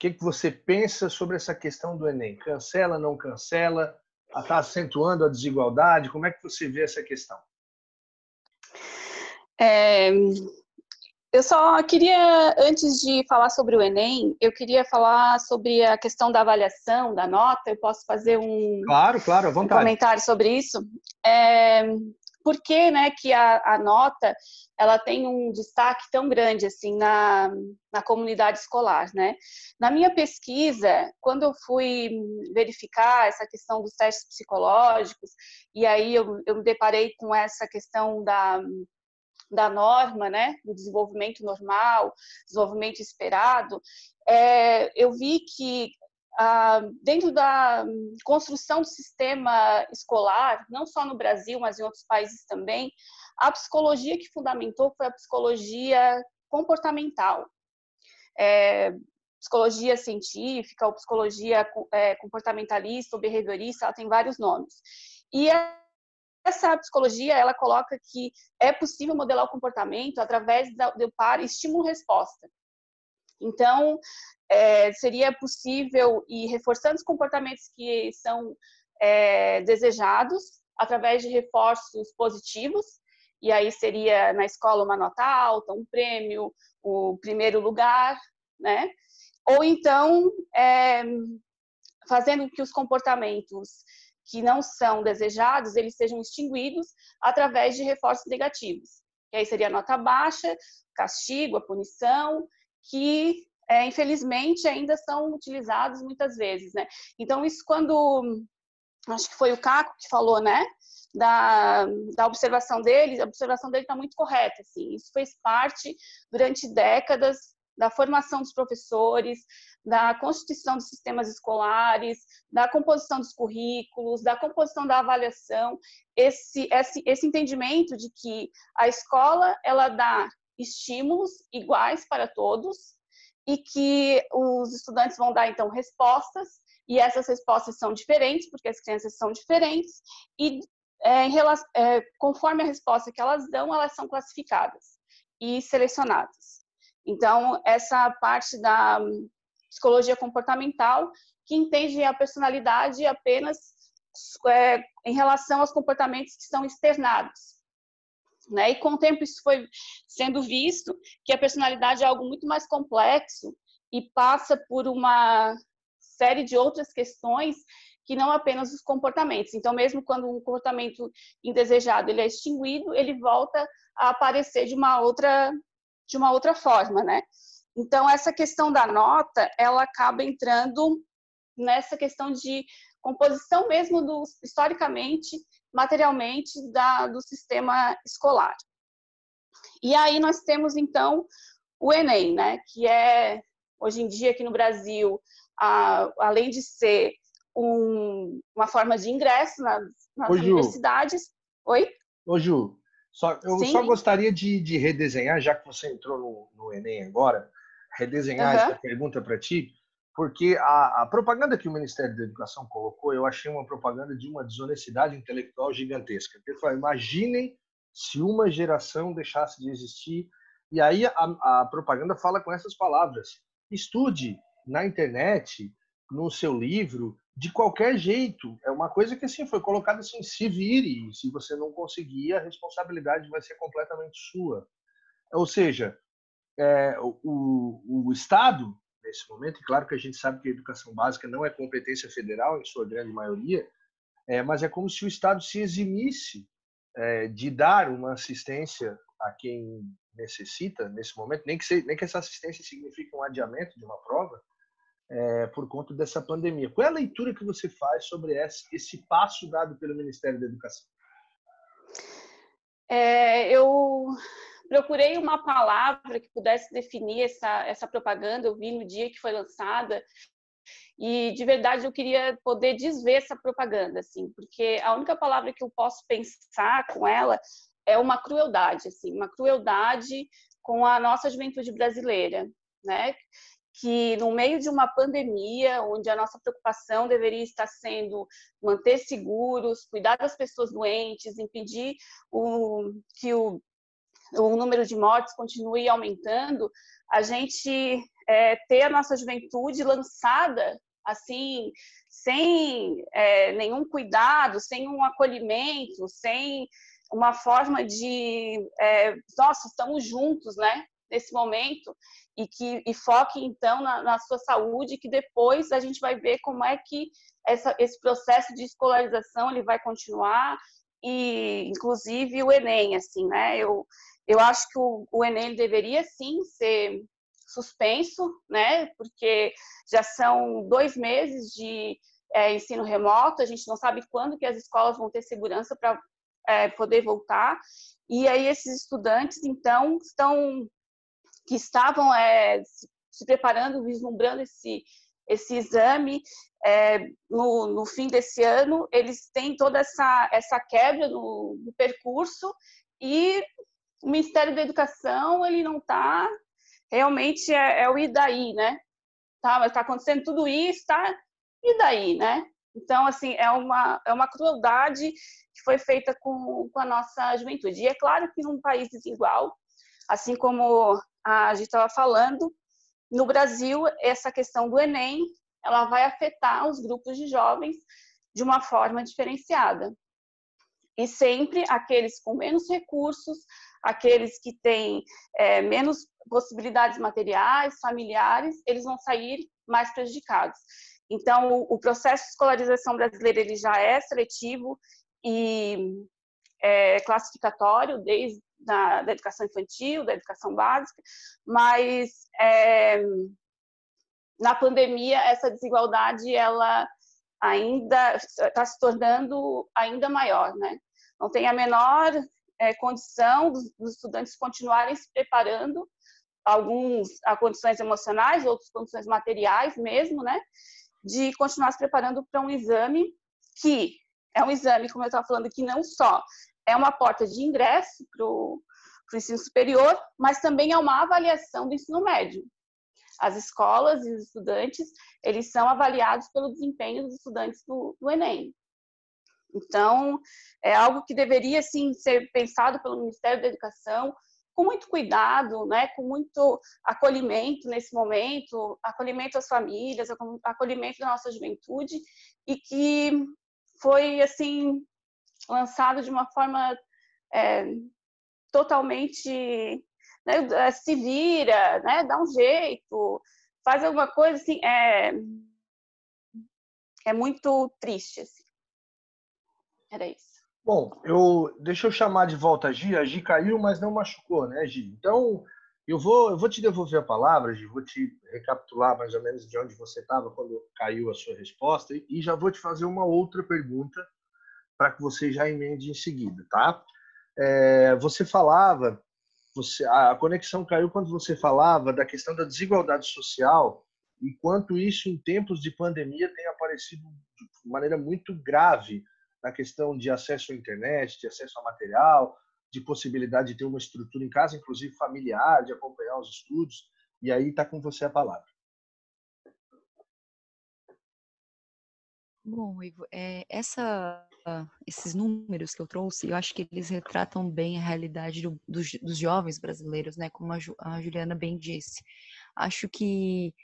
que, que você pensa sobre essa questão do Enem? Cancela, não cancela? Está acentuando a desigualdade? Como é que você vê essa questão? É, eu só queria, antes de falar sobre o Enem, eu queria falar sobre a questão da avaliação, da nota. Eu posso fazer um, claro, claro, um comentário sobre isso? É, por que, né, que a, a, nota ela tem um destaque tão grande assim na, na comunidade escolar, né? Na minha pesquisa, quando eu fui verificar essa questão dos testes psicológicos e aí eu, eu me deparei com essa questão da da norma, né, do desenvolvimento normal, desenvolvimento esperado, é, eu vi que dentro da construção do sistema escolar, não só no Brasil, mas em outros países também, a psicologia que fundamentou foi a psicologia comportamental. É, psicologia científica ou psicologia é, comportamentalista ou behaviorista, ela tem vários nomes. E essa psicologia, ela coloca que é possível modelar o comportamento através do par estímulo-resposta. Então, é, seria possível ir reforçando os comportamentos que são é, desejados através de reforços positivos, e aí seria na escola uma nota alta, um prêmio, o primeiro lugar, né? Ou então, é, fazendo que os comportamentos que não são desejados, eles sejam extinguidos através de reforços negativos. Que aí seria a nota baixa, castigo, a punição, que é, infelizmente ainda são utilizados muitas vezes, né? Então isso quando acho que foi o Caco que falou, né? Da, da observação dele, a observação dele está muito correta, assim. Isso fez parte durante décadas da formação dos professores, da constituição dos sistemas escolares, da composição dos currículos, da composição da avaliação, esse, esse, esse entendimento de que a escola ela dá estímulos iguais para todos e que os estudantes vão dar então respostas e essas respostas são diferentes porque as crianças são diferentes e é, relação, é, conforme a resposta que elas dão elas são classificadas e selecionadas. Então essa parte da psicologia comportamental que entende a personalidade apenas é, em relação aos comportamentos que são externados né? E com o tempo isso foi sendo visto que a personalidade é algo muito mais complexo e passa por uma série de outras questões que não apenas os comportamentos. Então, mesmo quando um comportamento indesejado ele é extinguido, ele volta a aparecer de uma outra de uma outra forma, né? Então, essa questão da nota, ela acaba entrando nessa questão de composição mesmo do historicamente materialmente da, do sistema escolar. E aí nós temos então o Enem, né, que é hoje em dia aqui no Brasil, a, além de ser um, uma forma de ingresso nas, nas universidades. Oi? Ô Ju, só, eu Sim. só gostaria de, de, redesenhar, já que você entrou no, no Enem agora, redesenhar uhum. essa pergunta para ti porque a, a, propaganda que o Ministério da Educação colocou, eu achei uma propaganda de uma desonestidade intelectual gigantesca. Ele falou, imaginem se uma geração deixasse de existir. E aí a, a propaganda fala com essas palavras: estude na internet, no seu livro, de qualquer jeito. É uma coisa que assim foi colocada assim: se vire. Se você não conseguir, a responsabilidade vai ser completamente sua. Ou seja, é, o, o Estado nesse momento. E claro que a gente sabe que a educação básica não é competência federal, em sua grande maioria, é, mas é como se o Estado se eximisse é, de dar uma assistência a quem necessita nesse momento, nem que, se, nem que essa assistência signifique um adiamento de uma prova, é, por conta dessa pandemia. Qual é a leitura que você faz sobre esse, esse passo dado pelo Ministério da Educação? É, eu procurei uma palavra que pudesse definir essa, essa propaganda. Eu vi no dia que foi lançada E de verdade eu queria poder desver essa propaganda, assim, porque a única palavra que eu posso pensar com ela é uma crueldade, assim, uma crueldade com a nossa juventude brasileira, né? Que no meio de uma pandemia, onde a nossa preocupação deveria estar sendo manter seguros, cuidar das pessoas doentes, impedir o, que o, o número de mortes continue aumentando, a gente é, ter a nossa juventude lançada assim, sem é, nenhum cuidado, sem um acolhimento, sem uma forma de, é, nossa, estamos juntos, né? Nesse momento, e que e foque então na, na, sua saúde, que depois a gente vai ver como é que essa, esse processo de escolarização ele vai continuar, e inclusive o Enem, assim, né? Eu, eu acho que o, o Enem deveria sim ser suspenso, né? Porque já são dois meses de é, ensino remoto, a gente não sabe quando que as escolas vão ter segurança para é, poder voltar. E aí esses estudantes, então, estão que estavam é, se preparando, vislumbrando esse esse exame é, no, no, fim desse ano, eles têm toda essa, essa quebra no, no percurso e o Ministério da Educação ele não está realmente é, é, o e daí, né? Tá, mas está acontecendo tudo isso, tá? E daí, né? Então, assim, é uma, é uma crueldade que foi feita com, com a nossa juventude. E é claro que num país desigual, assim como a gente estava falando, no Brasil, essa questão do Enem, ela vai afetar os grupos de jovens de uma forma diferenciada. E sempre aqueles com menos recursos, aqueles que têm é, menos possibilidades materiais, familiares, eles vão sair mais prejudicados. Então, o, o processo de escolarização brasileiro ele já é seletivo e é, classificatório, desde da, da, educação infantil, da educação básica, mas é, na pandemia essa desigualdade ela ainda está se tornando ainda maior, né? Não tem a menor é, condição dos, dos, estudantes continuarem se preparando, alguns a condições emocionais, outros condições materiais mesmo, né? De continuar se preparando para um exame que é um exame, como eu estava falando, que não só é uma porta de ingresso para o ensino superior, mas também é uma avaliação do ensino médio. As escolas e os estudantes, eles são avaliados pelo desempenho dos estudantes do, do Enem. Então, é algo que deveria, sim, ser pensado pelo Ministério da Educação com muito cuidado, né, com muito acolhimento nesse momento, acolhimento às famílias, acolhimento da nossa juventude, e que foi, assim, lançado de uma forma é, totalmente né, se vira, né, dá um jeito, faz alguma coisa assim, é, é muito triste. Assim. Era isso. Bom, eu deixa eu chamar de volta a Gi. A Gi caiu, mas não machucou, né, Gi? Então, eu vou, eu vou te devolver a palavra, Gi, vou te recapitular mais ou menos de onde você estava quando caiu a sua resposta e já vou te fazer uma outra pergunta para que você já emende em seguida, tá? É, você falava, você, a conexão caiu quando você falava da questão da desigualdade social e quanto isso em tempos de pandemia tem aparecido de maneira muito grave na questão de acesso à internet, de acesso a material, de possibilidade de ter uma estrutura em casa, inclusive familiar, de acompanhar os estudos. E aí está com você a palavra. Bom, Ivo, é, essa, esses números que eu trouxe, eu acho que eles retratam bem a realidade do, dos, dos, jovens brasileiros, né? Como a, a Juliana bem disse. Acho que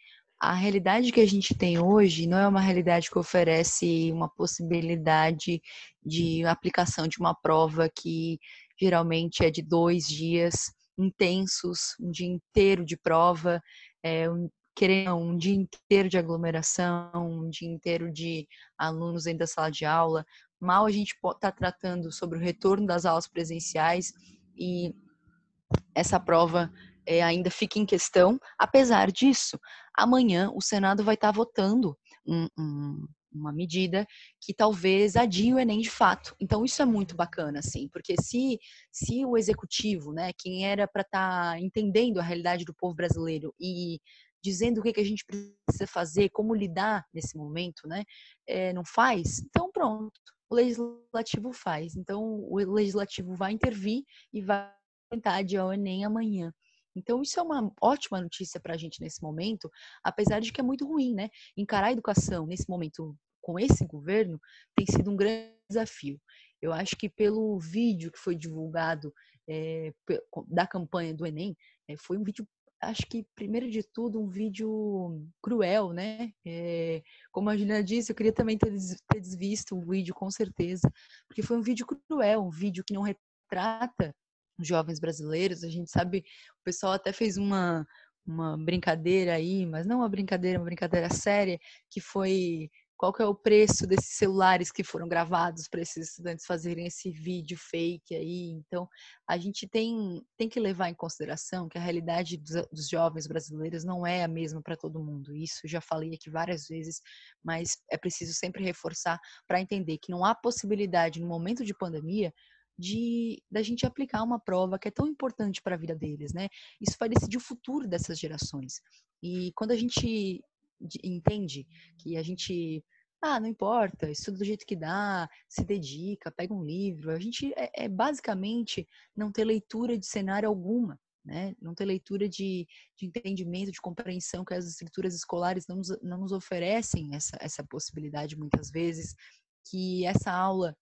a realidade que a gente tem hoje não é uma realidade que oferece uma possibilidade de aplicação de uma prova que geralmente é de dois dias intensos, um dia inteiro de prova, é, um, querendo um dia inteiro de aglomeração, um dia inteiro de alunos dentro da sala de aula. Mal a gente está tratando sobre o retorno das aulas presenciais e essa prova é, ainda fica em questão. Apesar disso, amanhã o Senado vai estar tá votando um, um, uma medida que talvez adie o Enem de fato. Então isso é muito bacana, assim, porque se, se o executivo, né, quem era para estar tá entendendo a realidade do povo brasileiro e dizendo o que, que a gente precisa fazer, como lidar nesse momento, né? É, não faz? Então, pronto, o legislativo faz. Então, o legislativo vai intervir e vai tentar adiar o Enem amanhã. Então, isso é uma ótima notícia para a gente nesse momento, apesar de que é muito ruim, né? Encarar a educação nesse momento com esse governo tem sido um grande desafio. Eu acho que pelo vídeo que foi divulgado é, da campanha do Enem, é, foi um vídeo, acho que, primeiro de tudo, um vídeo cruel, né? É, como a Juliana disse, eu queria também ter, ter desvisto o vídeo, com certeza, porque foi um vídeo cruel, um vídeo que não retrata jovens brasileiros. A gente sabe, o pessoal até fez uma, uma brincadeira aí, mas não uma brincadeira, uma brincadeira séria, que foi qual que é o preço desses celulares que foram gravados para esses estudantes fazerem esse vídeo fake aí. Então, a gente tem, tem que levar em consideração que a realidade dos, dos jovens brasileiros não é a mesma para todo mundo. Isso já falei aqui várias vezes, mas é preciso sempre reforçar para entender que não há possibilidade no momento de pandemia de da gente aplicar uma prova que é tão importante para a vida deles, né? Isso vai decidir o futuro dessas gerações. E quando a gente entende que a gente ah, não importa, estuda do jeito que dá, se dedica, pega um livro. A gente é, é basicamente não ter leitura de cenário alguma, né? Não ter leitura de, de entendimento, de compreensão que as escrituras escolares não nos, não nos oferecem essa, essa possibilidade muitas vezes, que essa aula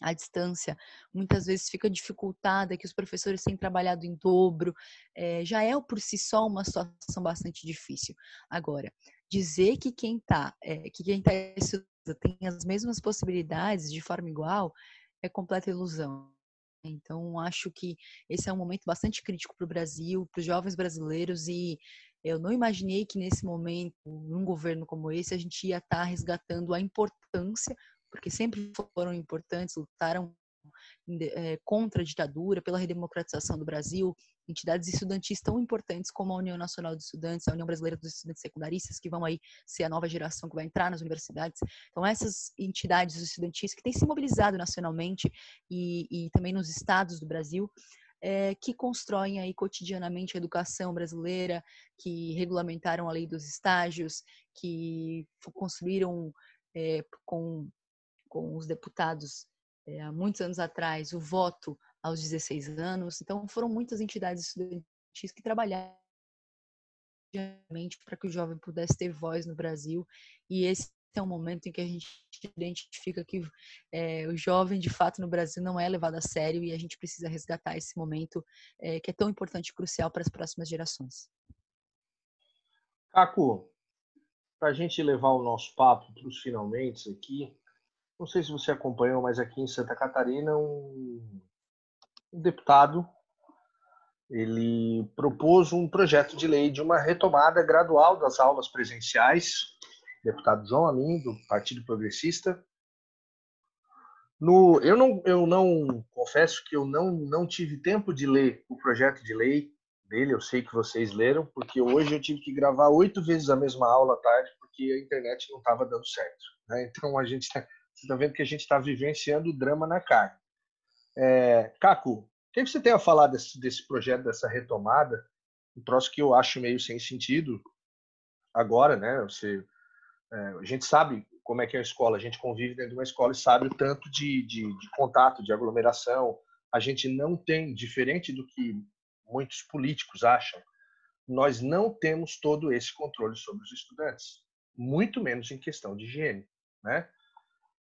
à distância muitas vezes fica dificultada, que os professores têm trabalhado em dobro, é, já é por si só uma situação bastante difícil. Agora, dizer que quem está é, que quem está estudando tem as mesmas possibilidades de forma igual é completa ilusão. Então, acho que esse é um momento bastante crítico para o Brasil, para os jovens brasileiros, e eu não imaginei que nesse momento, num governo como esse, a gente ia estar tá resgatando a importância porque sempre foram importantes, lutaram é, contra a ditadura, pela redemocratização do Brasil, entidades estudantis tão importantes como a União Nacional dos Estudantes, a União Brasileira dos Estudantes Secundaristas, que vão aí ser a nova geração que vai entrar nas universidades. Então, essas entidades estudantis que têm se mobilizado nacionalmente e, e também nos estados do Brasil, é, que constroem aí cotidianamente a educação brasileira, que regulamentaram a lei dos estágios, que construíram é, com com os deputados é, há muitos anos atrás o voto aos 16 anos. Então, foram muitas entidades estudantis que trabalharam para que o jovem pudesse ter voz no Brasil. E esse é um momento em que a gente identifica que é, o jovem, de fato, no Brasil não é levado a sério e a gente precisa resgatar esse momento é, que é tão importante e crucial para as próximas gerações. Caco, para a gente levar o nosso papo para os finalmente aqui, não sei se você acompanhou, mas aqui em Santa Catarina, um, um deputado ele propôs um projeto de lei de uma retomada gradual das aulas presenciais, deputado João Amin, do Partido Progressista. No, eu, não, eu não confesso que eu não, não tive tempo de ler o projeto de lei dele, eu sei que vocês leram, porque hoje eu tive que gravar oito vezes a mesma aula à tarde, porque a internet não estava dando certo. Né? Então a gente você está vendo que a gente está vivenciando o drama na carne. É, Caco, o que você tem a falar desse, desse projeto, dessa retomada? Um troço que eu acho meio sem sentido agora, né? Você, é, a gente sabe como é que é a escola, a gente convive dentro de uma escola e sabe o tanto de, de, de contato, de aglomeração. A gente não tem, diferente do que muitos políticos acham, nós não temos todo esse controle sobre os estudantes, muito menos em questão de higiene, né?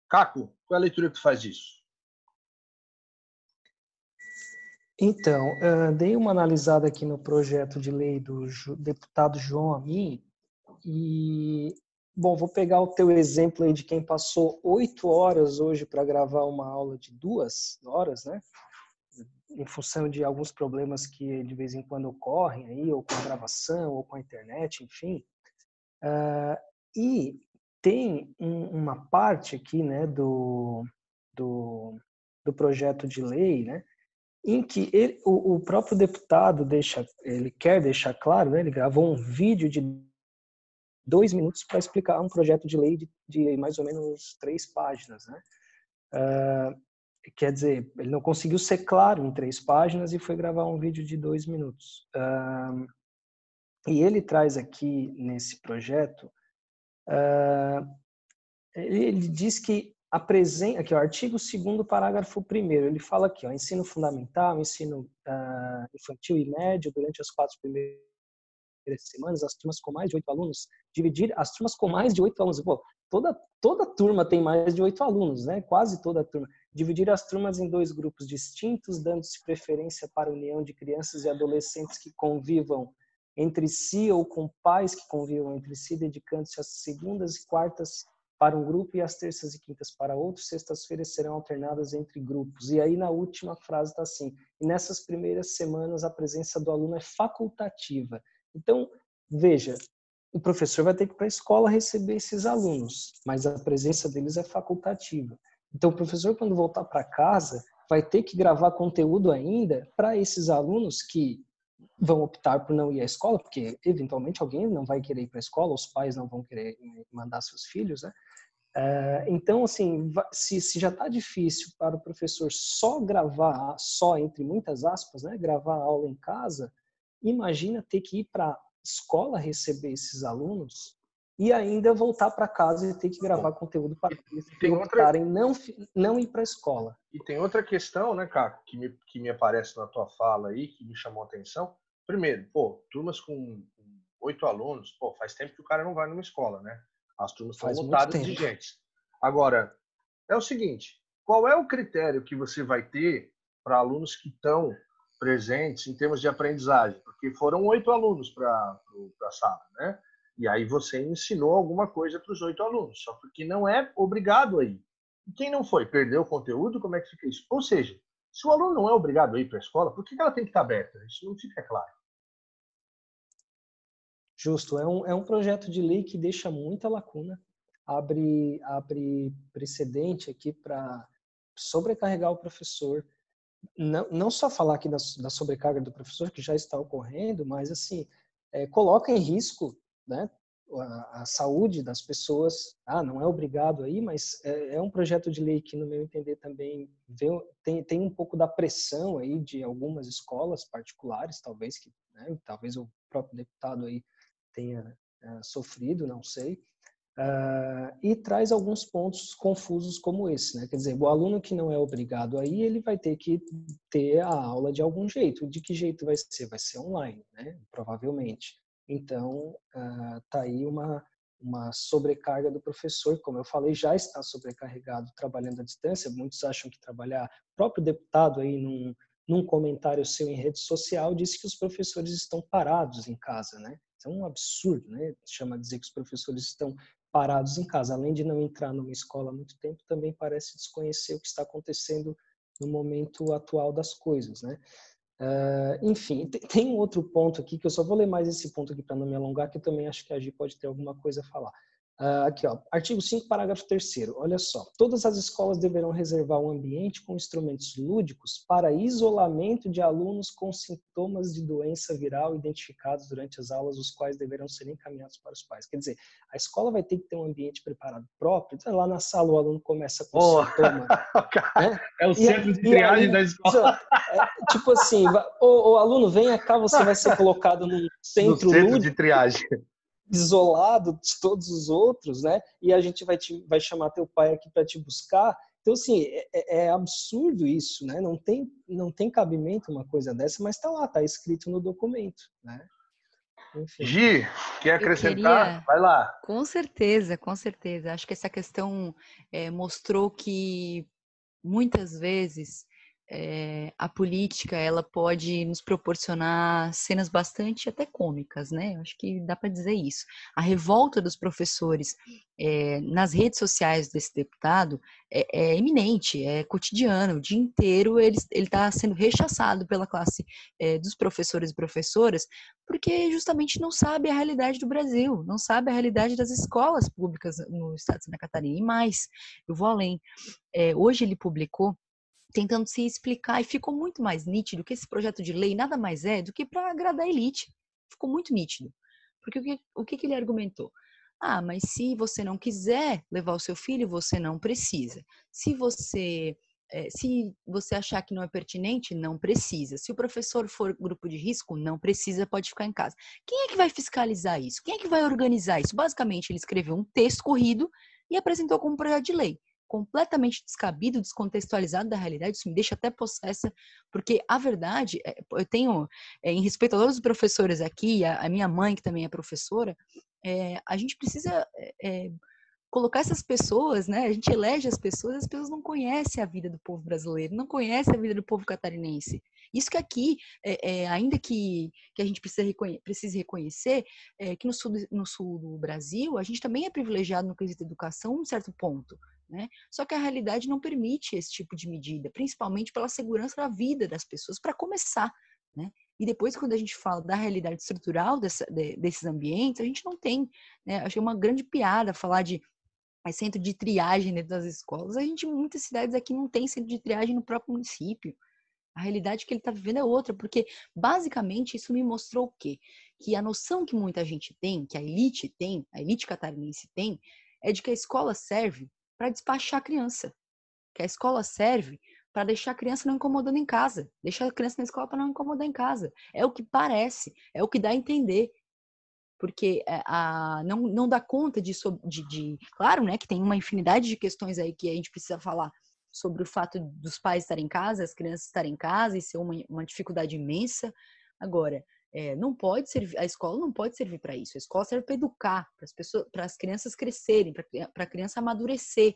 Caco, qual é a leitura que faz disso? Então, dei uma analisada aqui no projeto de lei do deputado João Amin e, bom, vou pegar o teu exemplo aí de quem passou oito horas hoje para gravar uma aula de duas horas, né? Em função de alguns problemas que de vez em quando ocorrem aí, ou com a gravação, ou com a internet, enfim. E tem um, uma parte aqui né, do, do, do, projeto de lei né, em que ele, o, o, próprio deputado deixa, ele quer deixar claro, né, ele gravou um vídeo de dois minutos para explicar um projeto de lei de, de, mais ou menos três páginas. Né? Uh, quer dizer, ele não conseguiu ser claro em três páginas e foi gravar um vídeo de dois minutos. Uh, E ele traz aqui nesse projeto, ele, ele, diz que a presença, aqui, o artigo 2 parágrafo 1 ele fala aqui, ó, ensino fundamental, ensino uh, infantil e médio durante as quatro primeiras semanas, as turmas com mais de oito alunos, dividir as turmas com mais de oito alunos. Pô, toda, toda turma tem mais de oito alunos, né? Quase toda turma. Dividir as turmas em dois grupos distintos, dando-se preferência para a união de crianças e adolescentes que convivam entre si ou com pais que convivam entre si, dedicando-se às segundas e quartas para um grupo e às terças e quintas para outro, sextas-feiras serão alternadas entre grupos. E aí na última frase está assim: e nessas primeiras semanas a presença do aluno é facultativa. Então, veja, o professor vai ter que ir para a escola receber esses alunos, mas a presença deles é facultativa. Então, o professor, quando voltar para casa, vai ter que gravar conteúdo ainda para esses alunos que vão optar por não ir à escola, porque eventualmente alguém não vai querer ir para a escola, os pais não vão querer mandar seus filhos, né? É, então, assim, se, se já está difícil para o professor só gravar, só entre muitas aspas, né, gravar a aula em casa, imagina ter que ir para a escola receber esses alunos e ainda voltar para casa e ter que gravar conteúdo para eles optarem outra... não, não ir para a escola. E tem outra questão, né, Caco, que me, que me aparece na tua fala aí, que me chamou a atenção, Primeiro, pô, turmas com oito alunos, pô, faz tempo que o cara não vai numa escola, né? As turmas estão lotadas de gente. Agora, é o seguinte, qual é o critério que você vai ter para alunos que estão presentes em termos de aprendizagem? Porque foram oito alunos para a sala, né? E aí você ensinou alguma coisa para os oito alunos, só porque não é obrigado aí. Quem não foi, perdeu o conteúdo, como é que fica isso? Ou seja, se o aluno não é obrigado a ir para a escola, por que ela tem que estar aberta? Isso não fica claro. Justo. É um, é um projeto de lei que deixa muita lacuna, abre, abre precedente aqui para sobrecarregar o professor. Não, não só falar aqui da, da sobrecarga do professor, que já está ocorrendo, mas assim, é, coloca em risco né, a, a, saúde das pessoas. Ah, não é obrigado aí, mas é, é, um projeto de lei que, no meu entender, também tem, tem um pouco da pressão aí de algumas escolas particulares, talvez que, né, talvez o próprio deputado aí tenha é, sofrido, não sei. Uh, e traz alguns pontos confusos como esse, né? Quer dizer, o aluno que não é obrigado aí, ele vai ter que ter a aula de algum jeito. De que jeito vai ser? Vai ser online, né? Provavelmente. Então, está ah, aí uma, uma sobrecarga do professor, como eu falei, já está sobrecarregado trabalhando à distância. Muitos acham que trabalhar. O próprio deputado aí num, num comentário seu em rede social disse que os professores estão parados em casa, né? Isso é um absurdo, né? Chama dizer que os professores estão parados em casa. Além de não entrar numa escola há muito tempo, também parece desconhecer o que está acontecendo no momento atual das coisas, né? Uh, enfim, tem um outro ponto aqui que eu só vou ler mais esse ponto aqui para não me alongar, que eu também acho que a Gi pode ter alguma coisa a falar. Uh, aqui, ó, artigo 5, parágrafo 3 olha só. Todas as escolas deverão reservar um ambiente com instrumentos lúdicos para isolamento de alunos com sintomas de doença viral identificados durante as aulas, os quais deverão ser encaminhados para os pais. Quer dizer, a escola vai ter que ter um ambiente preparado próprio. Então, lá na sala o aluno começa com oh, sintoma. né? É o centro de triagem aí, da escola. É, tipo assim, o, o, aluno vem cá, você vai ser colocado num centro, no centro lúdico. de triagem isolado de todos os outros, né? E a gente vai te, vai chamar teu pai aqui para te buscar. Então assim é, é, é, absurdo isso, né? Não tem não tem cabimento uma coisa dessa, mas está lá, está escrito no documento, né? Enfim. Gi, quer acrescentar? Queria... Vai lá. Com certeza, com certeza. Acho que essa questão é, mostrou que muitas vezes é, a política ela pode nos proporcionar cenas bastante até cômicas, né? Acho que dá para dizer isso. A revolta dos professores é, nas redes sociais desse deputado é, é, eminente, é cotidiano. O dia inteiro ele está sendo rechaçado pela classe dos professores e professoras, porque justamente não sabe a realidade do Brasil, não sabe a realidade das escolas públicas no estado de Santa Catarina. E mais, eu vou além. hoje ele publicou tentando se explicar e ficou muito mais nítido que esse projeto de lei nada mais é do que para agradar a elite. Ficou muito nítido. Porque o que, o que, que ele argumentou? Ah, mas se você não quiser levar o seu filho, você não precisa. Se você é, se você achar que não é pertinente, não precisa. Se o professor for grupo de risco, não precisa, pode ficar em casa. Quem é que vai fiscalizar isso? Quem é que vai organizar isso? Basicamente, ele escreveu um texto corrido e apresentou como projeto de lei. Completamente descabido, descontextualizado da realidade, isso me deixa até possessa, porque a verdade, é, eu tenho, é, em respeito a todos os professores aqui, a, minha mãe, que também é professora, é, a gente precisa é, colocar essas pessoas, né? A gente elege as pessoas, as pessoas não conhecem a vida do povo brasileiro, não conhecem a vida do povo catarinense. Isso que aqui, é, é, ainda que, que a gente precisa reconhe precise reconhecer, é, que no sul, no sul do Brasil, a gente também é privilegiado no quesito educação, um certo ponto. Né? Só que a realidade não permite esse tipo de medida, principalmente pela segurança da vida das pessoas, para começar. Né? E depois, quando a gente fala da realidade estrutural dessa, de, desses ambientes, a gente não tem. Né? Achei uma grande piada falar de mas centro de triagem dentro das escolas. A gente, em muitas cidades aqui, não tem centro de triagem no próprio município. A realidade que ele está vivendo é outra, porque basicamente isso me mostrou o quê? Que a noção que muita gente tem, que a elite tem, a elite catarinense tem, é de que a escola serve para despachar a criança. Que a escola serve para deixar a criança não incomodando em casa. Deixar a criança na escola para não incomodar em casa. É o que parece, é o que dá a entender porque eh, a, não, não dá conta de, de, de, Claro, né, que tem uma infinidade de questões aí que a gente precisa falar sobre o fato dos pais estarem em casa, as crianças estarem em casa e ser uma, uma dificuldade imensa. Agora, é, não pode servir, a escola não pode servir para isso. A escola serve para educar, para as pessoas, para as crianças crescerem, para a criança amadurecer.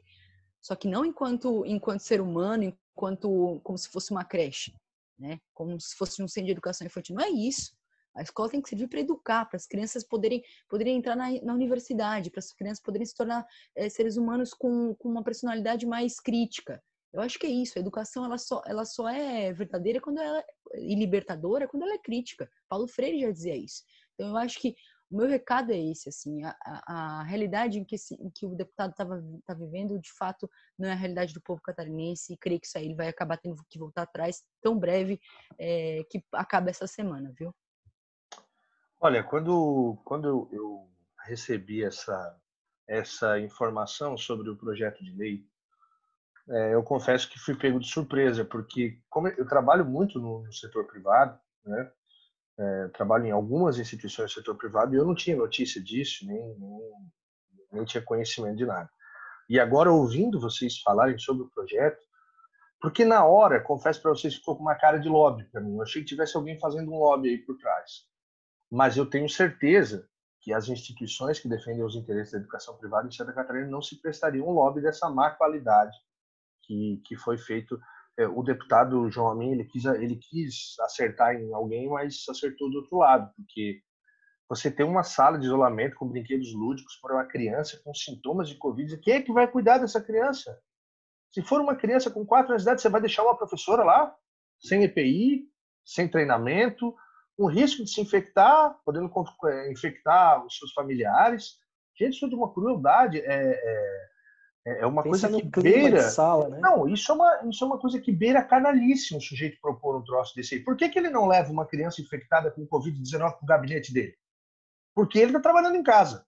Só que não enquanto enquanto ser humano, enquanto como se fosse uma creche, né? Como se fosse um centro de educação infantil. Não é isso. A escola tem que servir para educar, para as crianças poderem, poderem entrar na, na universidade, para as crianças poderem se tornar é, seres humanos com, com uma personalidade mais crítica. Eu acho que é isso. A educação ela só, ela só é verdadeira quando ela e libertadora quando ela é crítica. Paulo Freire já dizia isso. Então eu acho que o meu recado é esse, assim, a, a, a realidade em que, esse, em que o deputado estava tá vivendo, de fato, não é a realidade do povo catarinense e creio que isso aí ele vai acabar tendo que voltar atrás tão breve é, que acaba essa semana, viu? Olha, quando, quando eu recebi essa, essa informação sobre o projeto de lei, é, eu confesso que fui pego de surpresa, porque como eu trabalho muito no, no setor privado, né? É, trabalho em algumas instituições do setor privado e eu não tinha notícia disso, nem, nem, nem tinha conhecimento de nada. E agora, ouvindo vocês falarem sobre o projeto, porque na hora, confesso para vocês, ficou com uma cara de lobby para mim. Eu achei que tivesse alguém fazendo um lobby aí por trás mas eu tenho certeza que as instituições que defendem os interesses da educação privada em Santa Catarina não se prestariam um lobby dessa má qualidade que, que foi feito. É, o deputado João Amin, ele quis, ele quis acertar em alguém, mas acertou do outro lado, porque você tem uma sala de isolamento com brinquedos lúdicos para uma criança com sintomas de Covid, quem é que vai cuidar dessa criança? Se for uma criança com quatro anos de idade, você vai deixar uma professora lá, sem EPI, sem treinamento, o risco de se infectar, podendo é, infectar os seus familiares. Gente, isso é de uma crueldade. É, é, é uma Pensa coisa que beira. Sala, né? Não, isso é, uma, isso é uma coisa que beira canalice um sujeito propor um troço desse aí. Por que, que ele não leva uma criança infectada com Covid-19 para o gabinete dele? Porque ele está trabalhando em casa.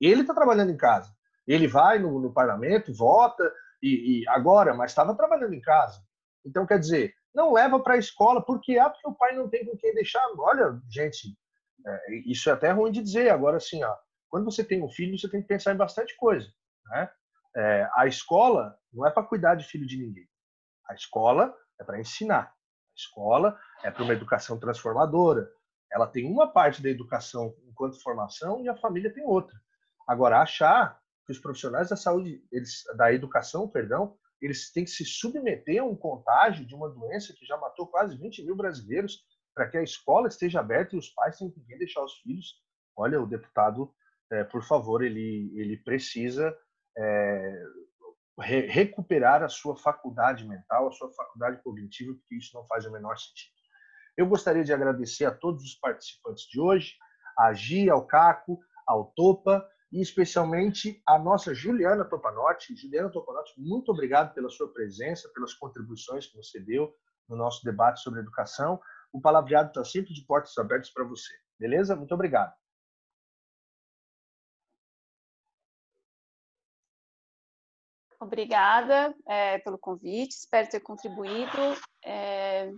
Ele está trabalhando em casa. Ele vai no, no parlamento, vota, e, e agora, mas estava trabalhando em casa. Então, quer dizer, não leva para a escola, porque ah, porque o pai não tem com quem deixar. Olha, gente, é, isso é até ruim de dizer. Agora, assim, ó, quando você tem um filho, você tem que pensar em bastante coisa. Né? É, a escola não é para cuidar de filho de ninguém. A escola é para ensinar. A escola é para uma educação transformadora. Ela tem uma parte da educação enquanto formação e a família tem outra. Agora, achar que os profissionais da saúde, eles, da educação, perdão, eles têm que se submeter a um contágio de uma doença que já matou quase 20 mil brasileiros para que a escola esteja aberta e os pais tenham que deixar os filhos. Olha, o deputado, é, por favor, ele, ele precisa é, re recuperar a sua faculdade mental, a sua faculdade cognitiva, porque isso não faz o menor sentido. Eu gostaria de agradecer a todos os participantes de hoje, a Gia, ao Caco, ao Topa, e especialmente a nossa Juliana Topanotti. Juliana Topanotti, muito obrigado pela sua presença, pelas contribuições que você deu no nosso debate sobre educação. O Palavreado está sempre de portas abertas para você. Beleza? Muito obrigado. Obrigada é, pelo convite, espero ter contribuído. É,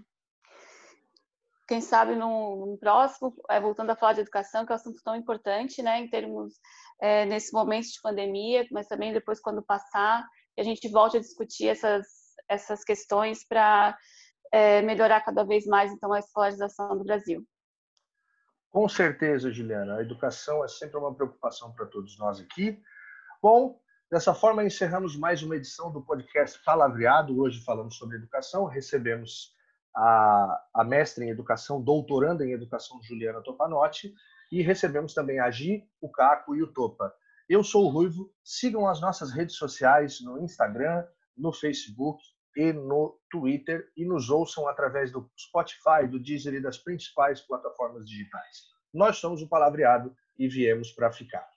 quem sabe no, no próximo, é, voltando a falar de educação, que é um assunto tão importante, né, em termos, é, nesse momento de pandemia, mas também depois quando passar, que a gente volte a discutir essas, essas questões para é, melhorar cada vez mais, então, a escolarização do Brasil. Com certeza, Juliana. A educação é sempre uma preocupação para todos nós aqui. Bom, dessa forma encerramos mais uma edição do podcast Palavreado. Hoje falamos sobre educação. Recebemos a, a mestre em educação, doutoranda em educação Juliana Topanotti, e recebemos também a Gi, o Caco e o Topa. Eu sou o Ruivo, sigam as nossas redes sociais no Instagram, no Facebook e no Twitter e nos ouçam através do Spotify, do Deezer e das principais plataformas digitais. Nós somos o Palavreado e viemos para ficar.